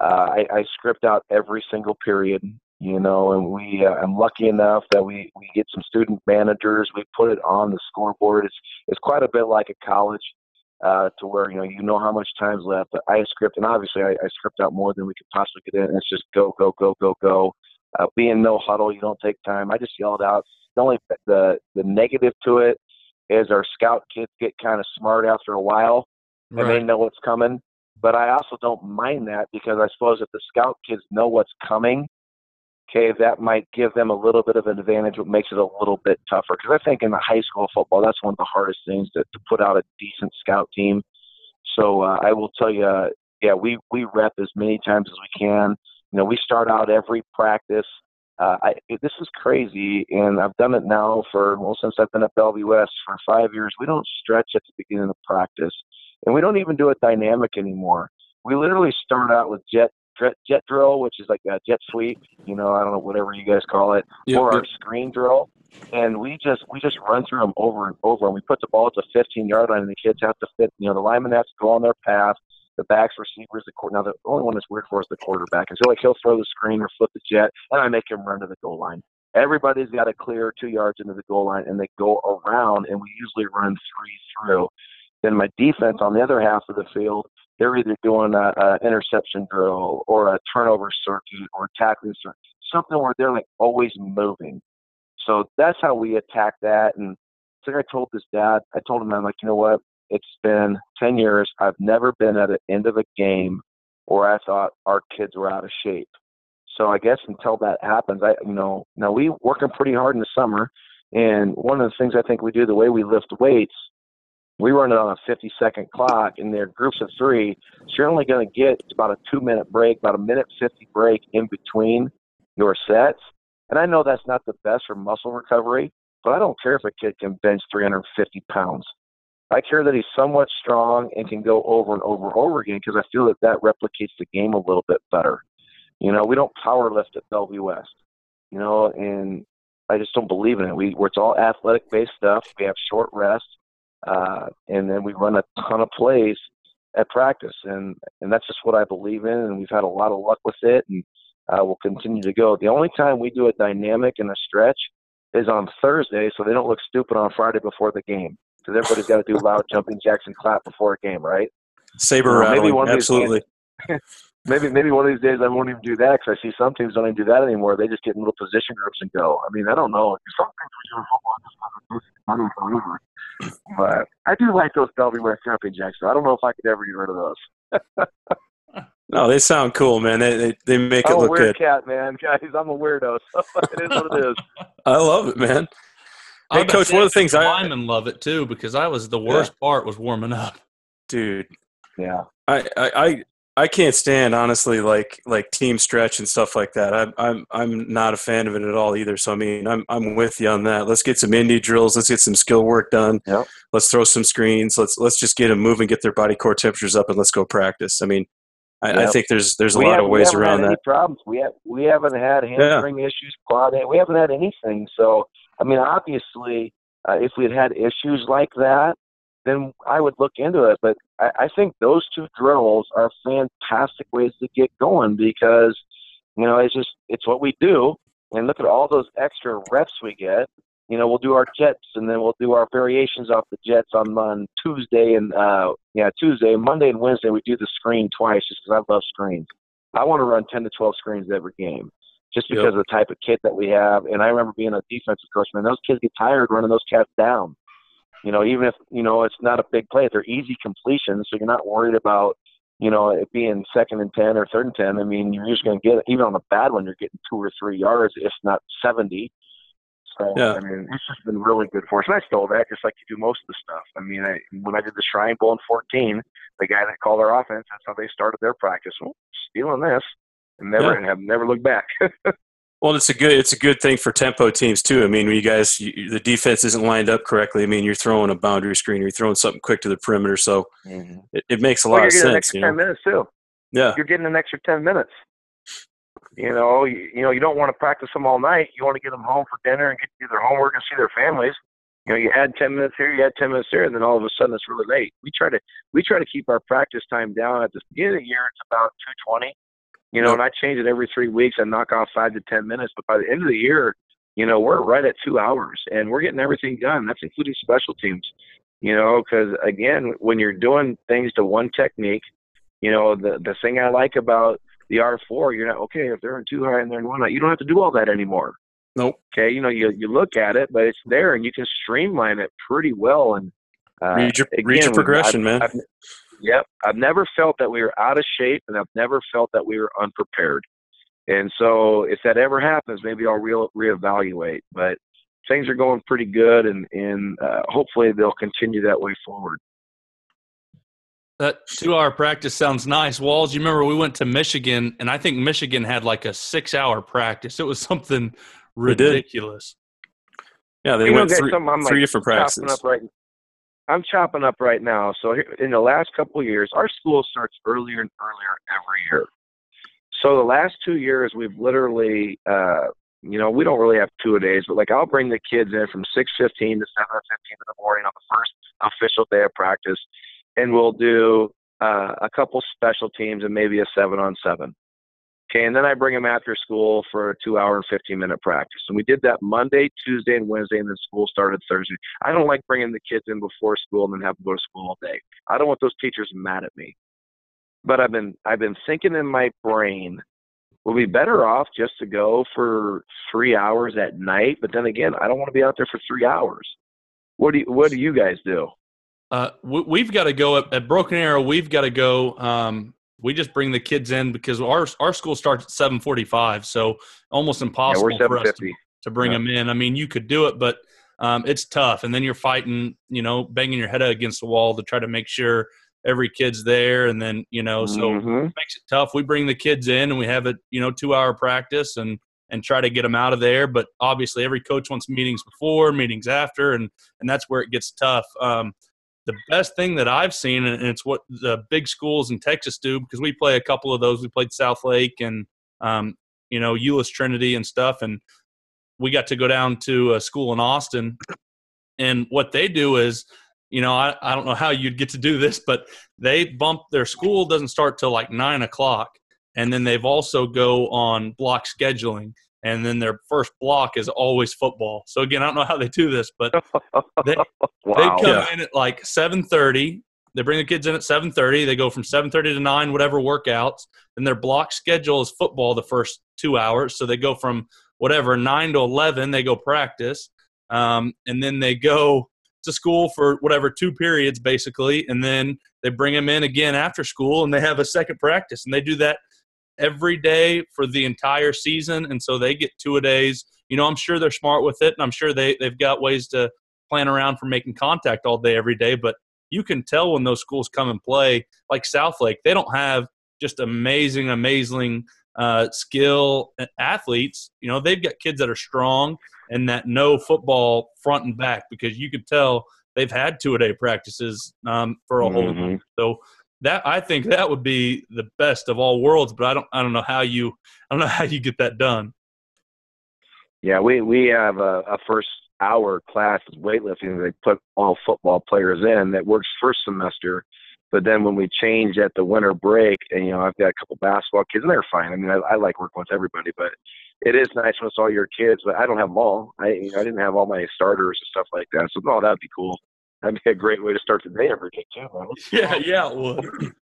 Uh, I, I script out every single period, you know, and we. Uh, I'm lucky enough that we we get some student managers. We put it on the scoreboard. It's it's quite a bit like a college uh, to where you know you know how much time's left. But I script, and obviously I, I script out more than we could possibly get in. And it's just go, go, go, go, go. Uh, being no huddle, you don't take time. I just yelled out. The only the the negative to it is our scout kids get kind of smart after a while, and Right. they know what's coming. But I also don't mind that because I suppose if the scout kids know what's coming, okay, that might give them a little bit of an advantage, what makes it a little bit tougher. Because I think in the high school football, that's one of the hardest things to, to put out a decent scout team. So uh, I will tell you, uh, yeah, we we rep as many times as we can. You know, we start out every practice. Uh, I, this is crazy, and I've done it now for well since I've been at Bellevue West for five years. We don't stretch at the beginning of practice, and we don't even do it dynamic anymore. We literally start out with jet jet, jet drill, which is like a jet sweep. You know, I don't know whatever you guys call it, Yep, or yep. our screen drill, and we just we just run through them over and over, and we put the ball at the 15 yard line, and the kids have to fit. You know, the linemen have to go on their path. The backs, receivers, the court. Now the only one that's weird for us is the quarterback. And so like he'll throw the screen or flip the jet, and I make him run to the goal line. Everybody's got to clear two yards into the goal line, and they go around, and we usually run three through. Then my defense on the other half of the field, they're either doing a, interception drill or a turnover circuit or tackling circuit, something where they're like always moving. So that's how we attack that. And it's like I told this dad, I told him, I'm like, you know what? It's been 10 years. I've never been at the end of a game where I thought our kids were out of shape. So I guess until that happens, I, you know, now we working pretty hard in the summer. And one of the things I think we do, the way we lift weights, we run it on a 50 second clock and they're groups of three. So you're only going to get about a two minute break, about a minute 50 break in between your sets. And I know that's not the best for muscle recovery, but I don't care if a kid can bench 350 pounds. I care that he's somewhat strong and can go over and over and over again because I feel that that replicates the game a little bit better. You know, we don't power lift at Bellevue West, you know, and I just don't believe in it. We, where it's all athletic based stuff. We have short rest, uh, and then we run a ton of plays at practice, and and that's just what I believe in, and we've had a lot of luck with it, and uh, we'll continue to go. The only time we do a dynamic and a stretch is on Thursday, so they don't look stupid on Friday before the game. Because everybody's got to do loud jumping jacks and clap before a game, right? Saber Well, maybe one absolutely. Maybe maybe one of these days I won't even do that because I see some teams don't even do that anymore. They just get in little position groups and go. I mean, I don't know. Some things we do in football just because it's money forever. But I do like those Bellevue West jumping jacks. I don't know if I could ever get rid of those. No, they sound cool, man. They they, they make it I'm a look weird good. cat, man. Guys, I'm a weirdo. So it is what it is. I love it, man. I Hey, Coach, one of the things I- linemen love it too because I was the worst part was warming up. Dude, Yeah. I, I, I I can't stand honestly like like team stretch and stuff like that. I'm I'm I'm not a fan of it at all either. So I mean, I'm I'm with you on that. Let's get some indie drills. Let's get some skill work done. Yep. Let's throw some screens. Let's let's just get them moving, get their body core temperatures up, and let's go practice. I mean, I, I think there's there's a we lot of ways around that. problems. We have we haven't had hamstring issues, quad. We haven't had anything. So I mean, obviously, uh, if we had had issues like that, then I would look into it. But I, I think those two drills are fantastic ways to get going because you know it's just it's what we do. And look at all those extra reps we get. You know, we'll do our jets and then we'll do our variations off the jets on, on Tuesday and uh yeah Tuesday, Monday and Wednesday we do the screen twice just because I love screens. I want to run 10 to 12 screens every game just Yep. because of the type of kid that we have. And I remember being a defensive coach, man, those kids get tired running those cats down. You know, even if, you know, it's not a big play, they're easy completions. So you're not worried about, you know, it being second and 10 or third and 10. I mean, you're just going to get, even on a bad one, you're getting two or three yards, if not 70. So, Yeah. I mean, it's just been really good for us. And I stole that just like you do most of the stuff. I mean, I, when I did the Shrine Bowl in 14, the guy that called our offense, that's how they started their practice. Well, stealing this and never Yeah. and have never looked back. Well, it's a good it's a good thing for tempo teams too. I mean, when you guys you, the defense isn't lined up correctly. I mean, you're throwing a boundary screen, you're throwing something quick to the perimeter, so mm-hmm. it, it makes a Well, lot you're of getting an sense. extra You know? 10 minutes, too. Yeah, You're getting an extra 10 minutes. You know, you, you know, you don't want to practice them all night. You want to get them home for dinner and get to do their homework and see their families. You know, you add ten minutes here, you add ten minutes there, and then all of a sudden it's really late. We try to we try to keep our practice time down. At the beginning of the year, it's about two twenty. You know, and I change it every three weeks and knock off five to ten minutes. But by the end of the year, you know, we're right at two hours, and we're getting everything done. That's including special teams. You know, because again, when you're doing things to one technique, you know, the the thing I like about the R4, you're not okay if they're in two high and they're in one high. You don't have to do all that anymore. Nope. Okay, you know, you you look at it, but it's there, and you can streamline it pretty well. And uh, read your, again, read your progression, I've, man. I've, yep, I've never felt that we were out of shape, and I've never felt that we were unprepared. And so, if that ever happens, maybe I'll re- reevaluate. But things are going pretty good, and and uh, hopefully they'll continue that way forward. That two hour practice sounds nice. Walls, you remember we went to Michigan, and I think Michigan had like a six hour practice. It was something ridiculous. Yeah, they You went guys, three, something I'm, three like, different practices. Up right, I'm chopping up right now. So in the last couple of years, our school starts earlier and earlier every year. So the last two years, we've literally, uh, you know, we don't really have two a days, but like I'll bring the kids in from 6:15 to 7:15 in the morning on the first official day of practice, and we'll do uh, a couple special teams and maybe a seven on seven. Okay, and then I bring them after school for a two hour and 15 minute practice. And we did that Monday, Tuesday, and Wednesday, and then school started Thursday. I don't like bringing the kids in before school and then have them go to school all day. I don't want those teachers mad at me. But I've been I've been thinking in my brain, we'll be better off just to go for three hours at night. But then again, I don't want to be out there for three hours. What do you What do you guys do? Uh, we, we've got to go at, at Broken Arrow. We've got to go. Um, we just bring the kids in because our our school starts at seven forty five, so almost impossible we're for us to, to bring Yeah. them in. I mean, you could do it, but um, it's tough. And then you're fighting, you know, banging your head against the wall to try to make sure every kid's there. And then you know, so Mhm. it makes it tough. We bring the kids in and we have a you know two hour practice and and try to get them out of there. But obviously, every coach wants meetings before, meetings after, and and that's where it gets tough. Um, the best thing that I've seen, and it's what the big schools in Texas do, because we play a couple of those. We played Southlake and um, you know Euless Trinity and stuff, and we got to go down to a school in Austin. And what they do is, you know, I, I don't know how you'd get to do this, but they bump their school doesn't start till like nine o'clock, and then they've also go on block scheduling, and then their first block is always football. So again, I don't know how they do this, but they- wow. they come Yeah. in at like seven thirty. They bring the kids in at seven thirty. They go from seven thirty to nine, whatever workouts. And their block schedule is football the first two hours. So they go from whatever nine to eleven. They go practice, um, and then they go to school for whatever two periods basically, and then they bring them in again after school, and they have a second practice, and they do that every day for the entire season. And so they get two a days. You know, I'm sure they're smart with it, and I'm sure they they've got ways to plan around for making contact all day every day but you can tell when those schools come and play like Southlake, they don't have just amazing amazing uh, skill athletes you know they've got kids that are strong and that know football front and back because you could tell they've had two a day practices um, for a whole Mhm. so that i think that would be the best of all worlds but i don't i don't know how you i don't know how you get that done Yeah, we we have a, a first hour class is weightlifting. They put all football players in that works first semester, but then when we change at the winter break, and you know I've got a couple basketball kids, and they're fine. I mean, I, I like working with everybody, but it is nice when it's all your kids. But I don't have them all. I you know, I didn't have all my starters and stuff like that. So no, that'd be cool. That'd be a great way to start the day every day too. Yeah yeah would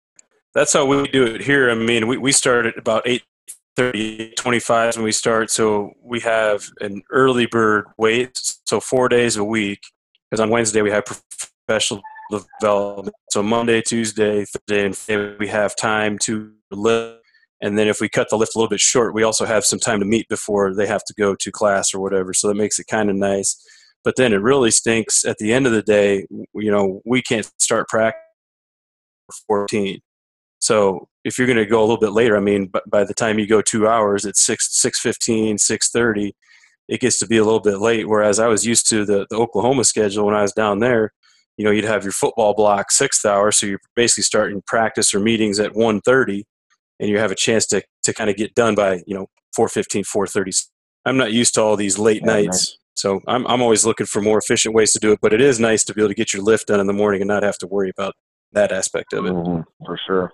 That's how we do it here. I mean, we, we start at about 8.30, 25 when we start. So we have an early bird wait. So four days a week. Because on Wednesday we have professional development. So Monday, Tuesday, Thursday, and Friday we have time to lift. And then if we cut the lift a little bit short, we also have some time to meet before they have to go to class or whatever. So that makes it kind of nice. But then it really stinks at the end of the day. You know, we can't start practice for 14. So if you're going to go a little bit later, I mean, by the time you go two hours, it's six six fifteen, six thirty. It gets to be a little bit late. Whereas I was used to the, the Oklahoma schedule when I was down there. You know, you'd have your football block sixth hour, so you're basically starting practice or meetings at one thirty, and you have a chance to to kind of get done by you know 4:15, 4:30. I'm not used to all these late yeah, nights, so I'm I'm always looking for more efficient ways to do it. But it is nice to be able to get your lift done in the morning and not have to worry about that aspect of it. Mm-hmm, for sure.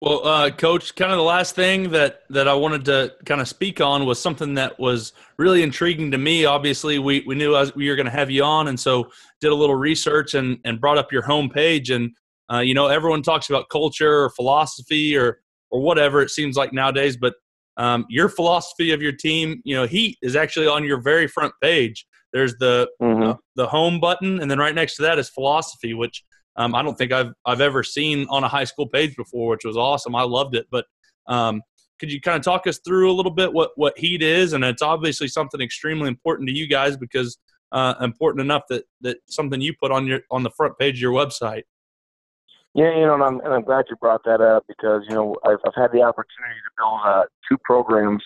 Well, uh, Coach, kind of the last thing that that I wanted to kind of speak on was something that was really intriguing to me. Obviously, we we knew was, we were going to have you on, and so did a little research and and brought up your homepage. And uh, you know, everyone talks about culture or philosophy or or whatever it seems like nowadays, but um, your philosophy of your team, you know, Heat is actually on your very front page. There's the mm-hmm. uh, the home button, and then right next to that is philosophy, which um, I don't think I've I've ever seen on a high school page before, which was awesome. I loved it. But um, could you kind of talk us through a little bit what what heat is? And it's obviously something extremely important to you guys because uh, important enough that that something you put on your on the front page of your website. Yeah, you know, and I'm, and I'm glad you brought that up because you know I've, I've had the opportunity to build uh, two programs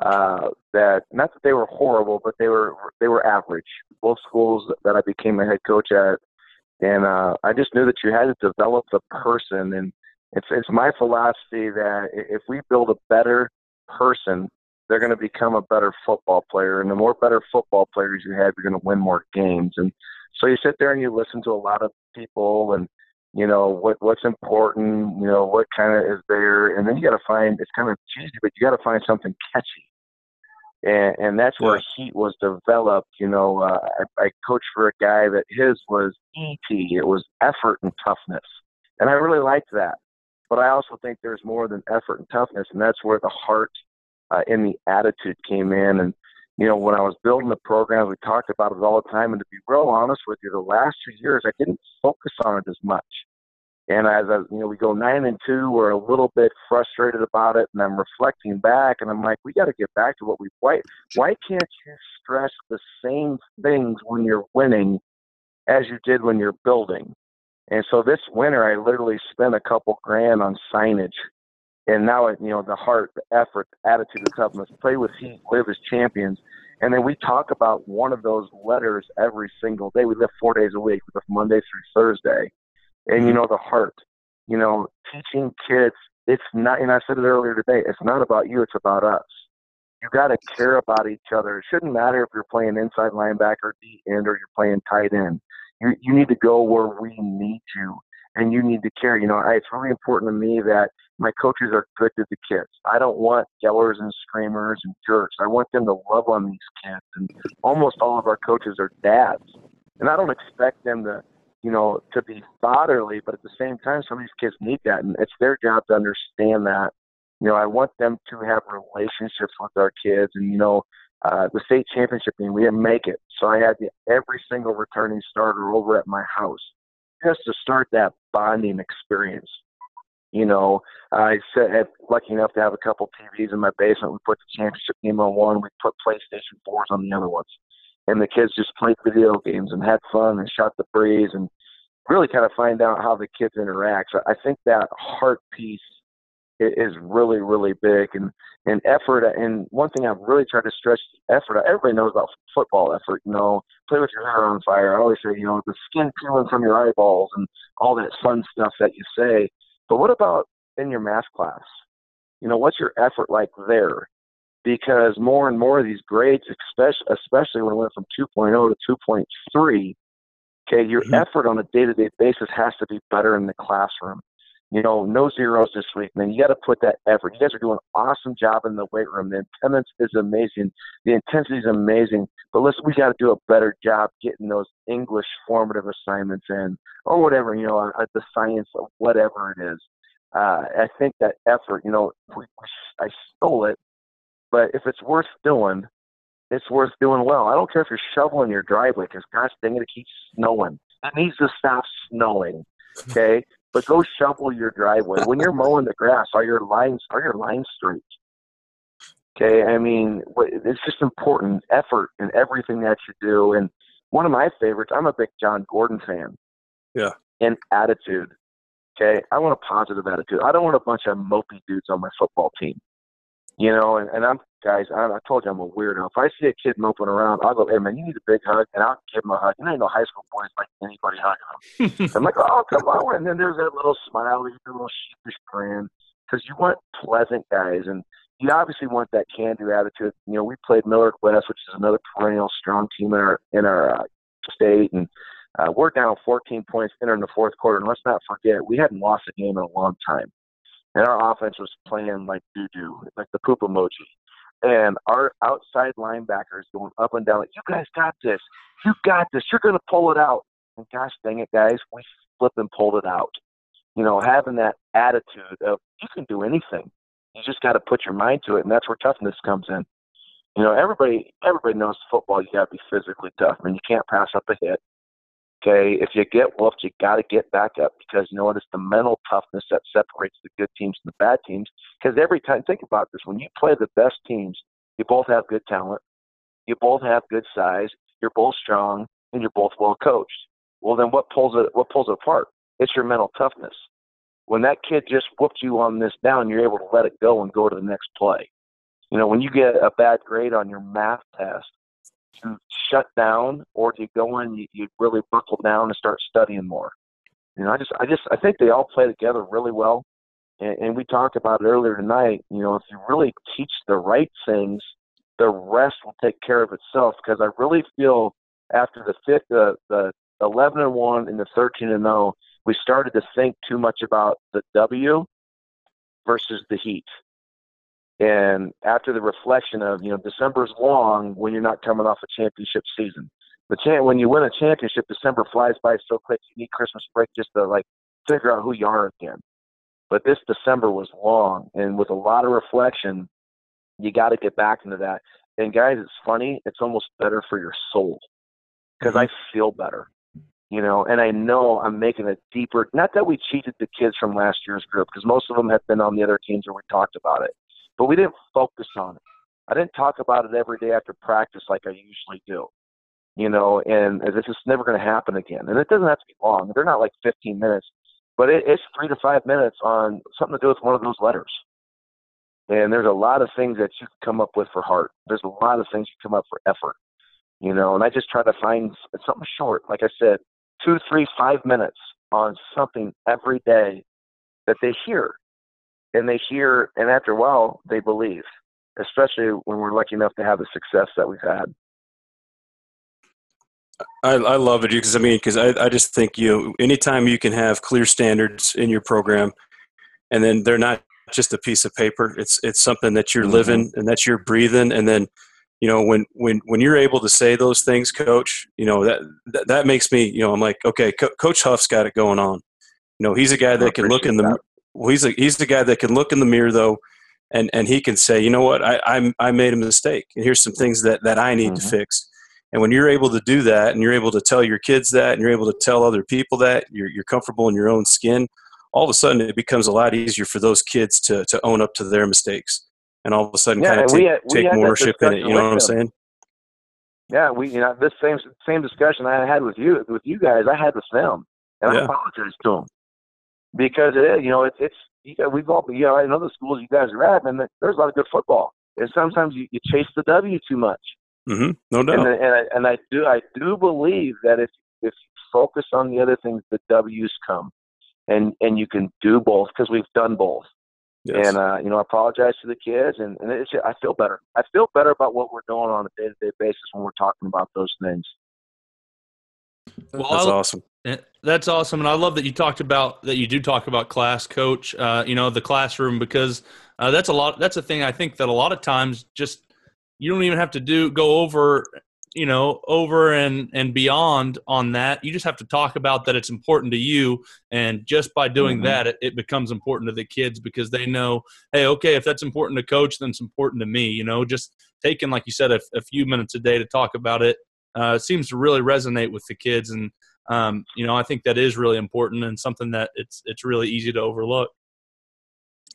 uh, that not that they were horrible, but they were they were average. Both schools that I became a head coach at and uh, I just knew that you had to develop the person. And it's it's my philosophy that if we build a better person, they're going to become a better football player. And the more better football players you have, you're going to win more games. And so you sit there and you listen to a lot of people and you know what what's important, you know what kind of is there, and then you got to find. It's kind of cheesy, but you got to find something catchy and and that's where heat was developed. You know, uh, I, I coached for a guy that his was ET. It was effort and toughness, and I really liked that. But I also think there's more than effort and toughness, and that's where the heart uh, and the attitude came in. And you know, when I was building the program, we talked about it all the time. And to be real honest with you, the last two years I didn't focus on it as much. And as I, you know, we go nine and two, we're a little bit frustrated about it, and I'm reflecting back, and I'm like, we got to get back to what we why why can't you stress the same things when you're winning as you did when you're building? And so this winter, I literally spent a couple grand on signage, and now you know the heart, the effort, the attitude, the toughness, play with heat, live as champions. And then we talk about one of those letters every single day. We live four days a week. We live Monday through Thursday and you mm-hmm. know the heart. You know, teaching kids. It's not, and I said it earlier today. It's not about you. It's about us. You got to care about each other. It shouldn't matter if you're playing inside linebacker, D end, or you're playing tight end. You you need to go where we need you, and you need to care. You know, I, it's really important to me that my coaches are good to the kids. I don't want yellers and screamers and jerks. I want them to love on these kids. And almost all of our coaches are dads, and I don't expect them to you know, to be fatherly, but at the same time, some of these kids need that, and it's their job to understand that. You know, I want them to have relationships with our kids, and you know, uh, the state championship game, we didn't make it, so I had the, every single returning starter over at my house just to start that bonding experience. You know, I said, had lucky enough to have a couple TVs in my basement. We put the championship game on one. We put PlayStation 4s on the other ones and the kids just played video games and had fun and shot the breeze and really kind of find out how the kids interact. So I think that heart piece is really really big and and effort and one thing I've really tried to stretch effort. Everybody knows about football effort. You know, play with your hair on fire. I always say, you know, the skin peeling from your eyeballs and all that fun stuff that you say. But what about in your math class? You know, what's your effort like there? because more and more of these grades, especially, especially when it went from 2.0 to 2.3, okay, your mm-hmm. effort on a day-to-day basis has to be better in the classroom. You know, no zeros this week, man. You got to put that effort. You guys are doing an awesome job in the weight room. The attendance is amazing. The intensity is amazing. But listen, we got to do a better job getting those English formative assignments in, or whatever. You know, uh, uh the science of whatever it is. Uh, I think that effort. You know, we, I stole it but if it's worth doing, it's worth doing well. I don't care if you're shoveling your driveway because gosh dang it, it keeps snowing. It needs to stop snowing. Okay, but go shovel your driveway. When you're mowing the grass, are your lines are your lines straight? Okay, I mean it's just important effort in everything that you do. And one of my favorites, I'm a big Jon Gordon fan. Yeah. And attitude. Okay, I want a positive attitude. I don't want a bunch of mopey dudes on my football team. You know, and, and I'm guys. I, I told you I'm a weirdo. If I see a kid moping around, I'll go, "Hey man, you need a big hug," and I'll give him a hug. And I know high school boys like anybody hugging them. I'm like, "Oh, come on!" And then there's that little smile, a little sheepish grin. because you want pleasant guys, and you obviously want that can-do attitude. You know, we played Millard West, which is another perennial strong team in our in our uh, state, and uh, we're down 14 points entering the fourth quarter. And let's not forget, we hadn't lost a game in a long time, and our offense was playing like doo doo, like the poop emoji. And our outside linebackers going up and down, like, you guys got this. You got this. You're going to pull it out. And gosh dang it, guys, we flip and pulled it out. You know, having that attitude of you can do anything. You just got to put your mind to it, and that's where toughness comes in. You know, everybody everybody knows football. You got to be physically tough. I mean, you can't pass up a hit. Okay, if you get wolfed, you got to get back up because you know what? It's the mental toughness that separates the good teams from the bad teams. Because every time, think about this: when you play the best teams, you both have good talent, you both have good size, you're both strong, and you're both well coached. Well, then what pulls it? What pulls it apart? It's your mental toughness. When that kid just whooped you on this down, you're able to let it go and go to the next play. You know, when you get a bad grade on your math test, you shut down or do you go in, you, you really buckle down and start studying more. You know, I just, I just, I think they all play together really well. And, and we talked about it earlier tonight. You know, if you really teach the right things, the rest will take care of itself. Because I really feel after the fifth, uh, the 11 and one and the 13 and 0, we started to think too much about the W versus the heat. And after the reflection of, you know, December's long when you're not coming off a championship season. The champ, when you win a championship, December flies by so quick. You need Christmas break just to like figure out who you are again. But this December was long, and with a lot of reflection, you got to get back into that. And guys, it's funny. It's almost better for your soul because mm-hmm. I feel better you know, and I know I'm making a deeper. Not that we cheated the kids from last year's group, because most of them have been on the other teams where we talked about it, but we didn't focus on it. I didn't talk about it every day after practice like I usually do, you know, and this is never going to happen again. And it doesn't have to be long; they're not like 15 minutes, but it, it's three to five minutes on something to do with one of those letters. And there's a lot of things that you can come up with for heart. There's a lot of things you come up for effort, you know. And I just try to find something short. Like I said, two, three, five minutes on something every day that they hear. And they hear, and after a while, they believe, especially when we're lucky enough to have the success that we've had. I, I love it because I mean, because I, I just think you know, anytime you can have clear standards in your program, and then they're not just a piece of paper. It's it's something that you're mm-hmm. living and that you're breathing, and then you know when when when you're able to say those things coach you know that that, that makes me you know i'm like okay Co- coach huff's got it going on you know he's a guy that can look in the that. Well, he's a he's the guy that can look in the mirror though and and he can say you know what i i, I made a mistake and here's some things that that i need mm-hmm. to fix and when you're able to do that and you're able to tell your kids that and you're able to tell other people that you're, you're comfortable in your own skin all of a sudden it becomes a lot easier for those kids to to own up to their mistakes and all of a sudden yeah, kind of take, had, take ownership in it. You know what I'm saying? Yeah, we you know this same same discussion I had with you with you guys. I had with them, and yeah. I apologize to them because it, you know it's it's you know, we've all you know I know the schools you guys are at, and there's a lot of good football, and sometimes you, you chase the W too much. Mm-hmm. No doubt. And, and I, and I do I do believe that if if you focus on the other things, the W's come, and and you can do both because we've done both. Yes. And uh, you know, I apologize to the kids, and, and it's, I feel better. I feel better about what we're doing on a day-to-day basis when we're talking about those things. Well, that's awesome. That's awesome, and I love that you talked about that. You do talk about class, coach. Uh, you know, the classroom because uh, that's a lot. That's a thing I think that a lot of times just you don't even have to do go over you know over and and beyond on that you just have to talk about that it's important to you and just by doing mm-hmm. that it, it, becomes important to the kids because they know hey okay if that's important to coach then it's important to me you know just taking like you said a, a few minutes a day to talk about it uh, seems to really resonate with the kids and um, you know i think that is really important and something that it's it's really easy to overlook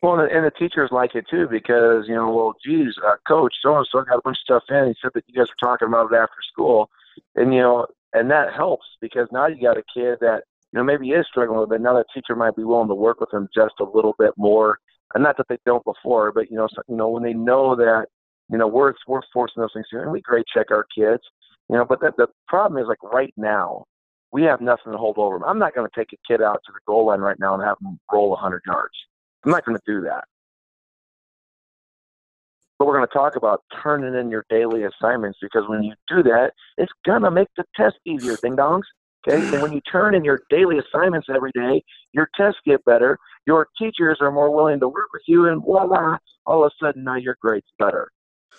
well, and the teachers like it too because you know, well, geez, uh, coach, so and so got a bunch of stuff in. He said that you guys were talking about it after school, and you know, and that helps because now you got a kid that you know maybe is struggling little bit. Now that teacher might be willing to work with them just a little bit more, and not that they don't before, but you know, so, you know, when they know that you know we're we're forcing those things and we grade check our kids, you know, but the, the problem is like right now. We have nothing to hold over. I'm not going to take a kid out to the goal line right now and have him roll 100 yards I'm not going to do that. But we're going to talk about turning in your daily assignments because when you do that, it's going to make the test easier, ding dongs. Okay, and when you turn in your daily assignments every day, your tests get better. Your teachers are more willing to work with you, and voila, all of a sudden now your grades better.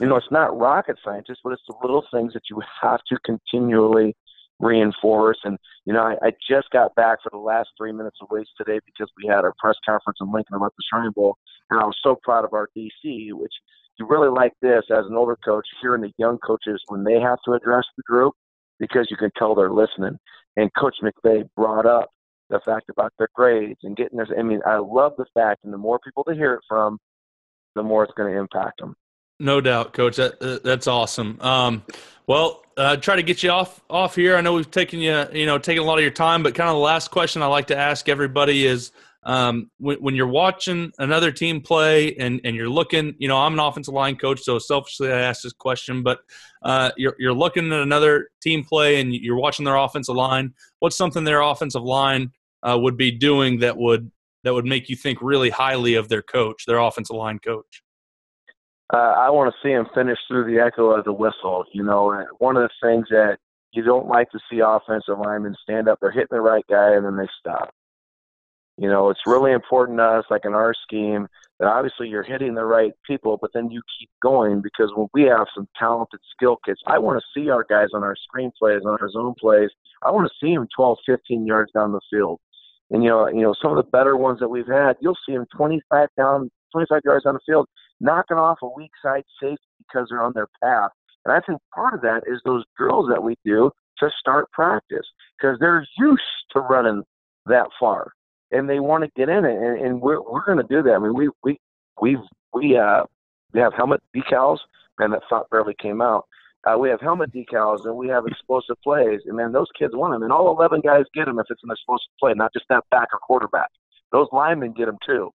You know, it's not rocket science, but it's the little things that you have to continually reinforce. And you know, I, I just got back for the last three minutes of waste today because we had our press conference in Lincoln about the Shrine Bowl, and I was so proud of our DC, which you really like this as an older coach, hearing the young coaches when they have to address the group because you can tell they're listening. And Coach McVay brought up the fact about their grades and getting their. I mean, I love the fact, and the more people to hear it from, the more it's going to impact them. No doubt, Coach. That, that's awesome. Um, well, uh, try to get you off off here. I know we've taken you, you know, taken a lot of your time, but kind of the last question I like to ask everybody is, um, when, when, you're watching another team play and, and you're looking, you know, I'm an offensive line coach, so selfishly I ask this question, but uh, you're, you're looking at another team play and you're watching their offensive line. What's something their offensive line uh, would be doing that would that would make you think really highly of their coach, their offensive line coach? Uh, I want to see him finish through the echo of the whistle. You know, one of the things that you don't like to see offensive linemen stand up, they're hitting the right guy, and then they stop. You know, it's really important to us, like in our scheme, that obviously you're hitting the right people, but then you keep going because when we have some talented skill kids, I want to see our guys on our screen plays, on our zone plays. I want to see them 12, 15 yards down the field. And you know, you know, some of the better ones that we've had, you'll see them 25 down, 25 yards down the field, knocking off a weak side safety because they're on their path. And I think part of that is those drills that we do to start practice because they're used to running that far and they want to get in it, and, and we're we're going to do that. I mean, we we we we uh we have helmet decals, and that thought barely came out. Uh, we have helmet decals, and we have explosive plays, and then those kids want them, and all 11 guys get them if it's an explosive play, not just that back or quarterback. Those linemen get them too,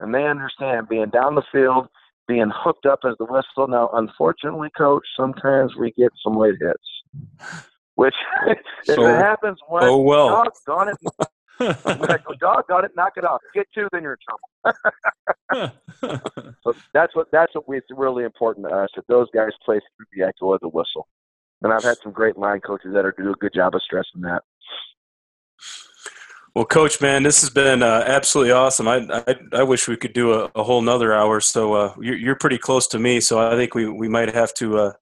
and they understand being down the field, being hooked up as the whistle. Now, unfortunately, coach, sometimes we get some late hits, which if so, it happens once, oh well, doggone it, I go, doggone it, knock it off. Get two, then you're in trouble. so that's what that's what we, it's really important to us that those guys play through the echo of the whistle. And I've had some great line coaches that are do a good job of stressing that. Well, Coach, man, this has been uh, absolutely awesome. I, I, I wish we could do a, a whole nother hour. So uh, you're, you're pretty close to me, so I think we, we might have to uh,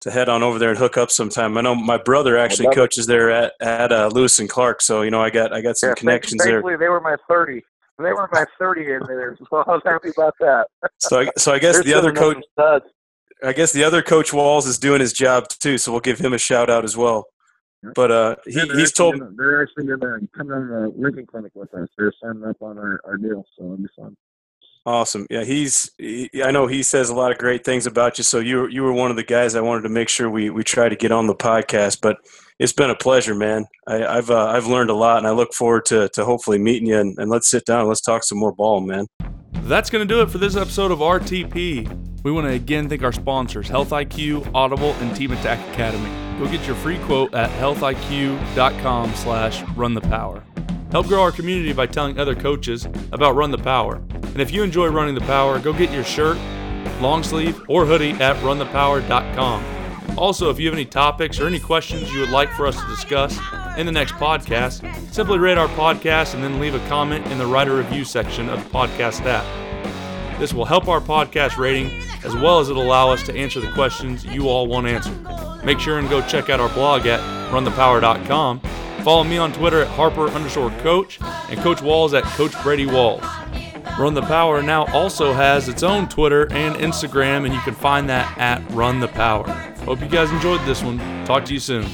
to head on over there and hook up sometime. I know my brother actually coaches there at at uh, Lewis and Clark, so you know I got I got some yeah, connections there. They were my thirty. They were my thirty in there, so I was happy about that. so I, so I guess the other coach. I guess the other coach Walls is doing his job too, so we'll give him a shout out as well. But uh, he, he's told gonna, they're actually to come on the Lincoln Clinic with us. They're signing up on our, our deal, so it'll be fun. Awesome. Yeah, he's. He, I know he says a lot of great things about you. So you you were one of the guys I wanted to make sure we we try to get on the podcast. But it's been a pleasure, man. I, have uh, I've learned a lot, and I look forward to to hopefully meeting you. And, and let's sit down. And let's talk some more ball, man. That's going to do it for this episode of RTP. We want to again thank our sponsors, Health IQ, Audible, and Team Attack Academy. Go get your free quote at healthiq.com slash run the power. Help grow our community by telling other coaches about Run the Power. And if you enjoy running the power, go get your shirt, long sleeve, or hoodie at runthepower.com. Also, if you have any topics or any questions you would like for us to discuss in the next podcast, simply rate our podcast and then leave a comment in the writer review section of the podcast app. This will help our podcast rating as well as it'll allow us to answer the questions you all want answered. Make sure and go check out our blog at runthepower.com Follow me on Twitter at Harper underscore coach and Coach Walls at Coach Brady Walls. Run the Power now also has its own Twitter and Instagram, and you can find that at Run the Power. Hope you guys enjoyed this one. Talk to you soon.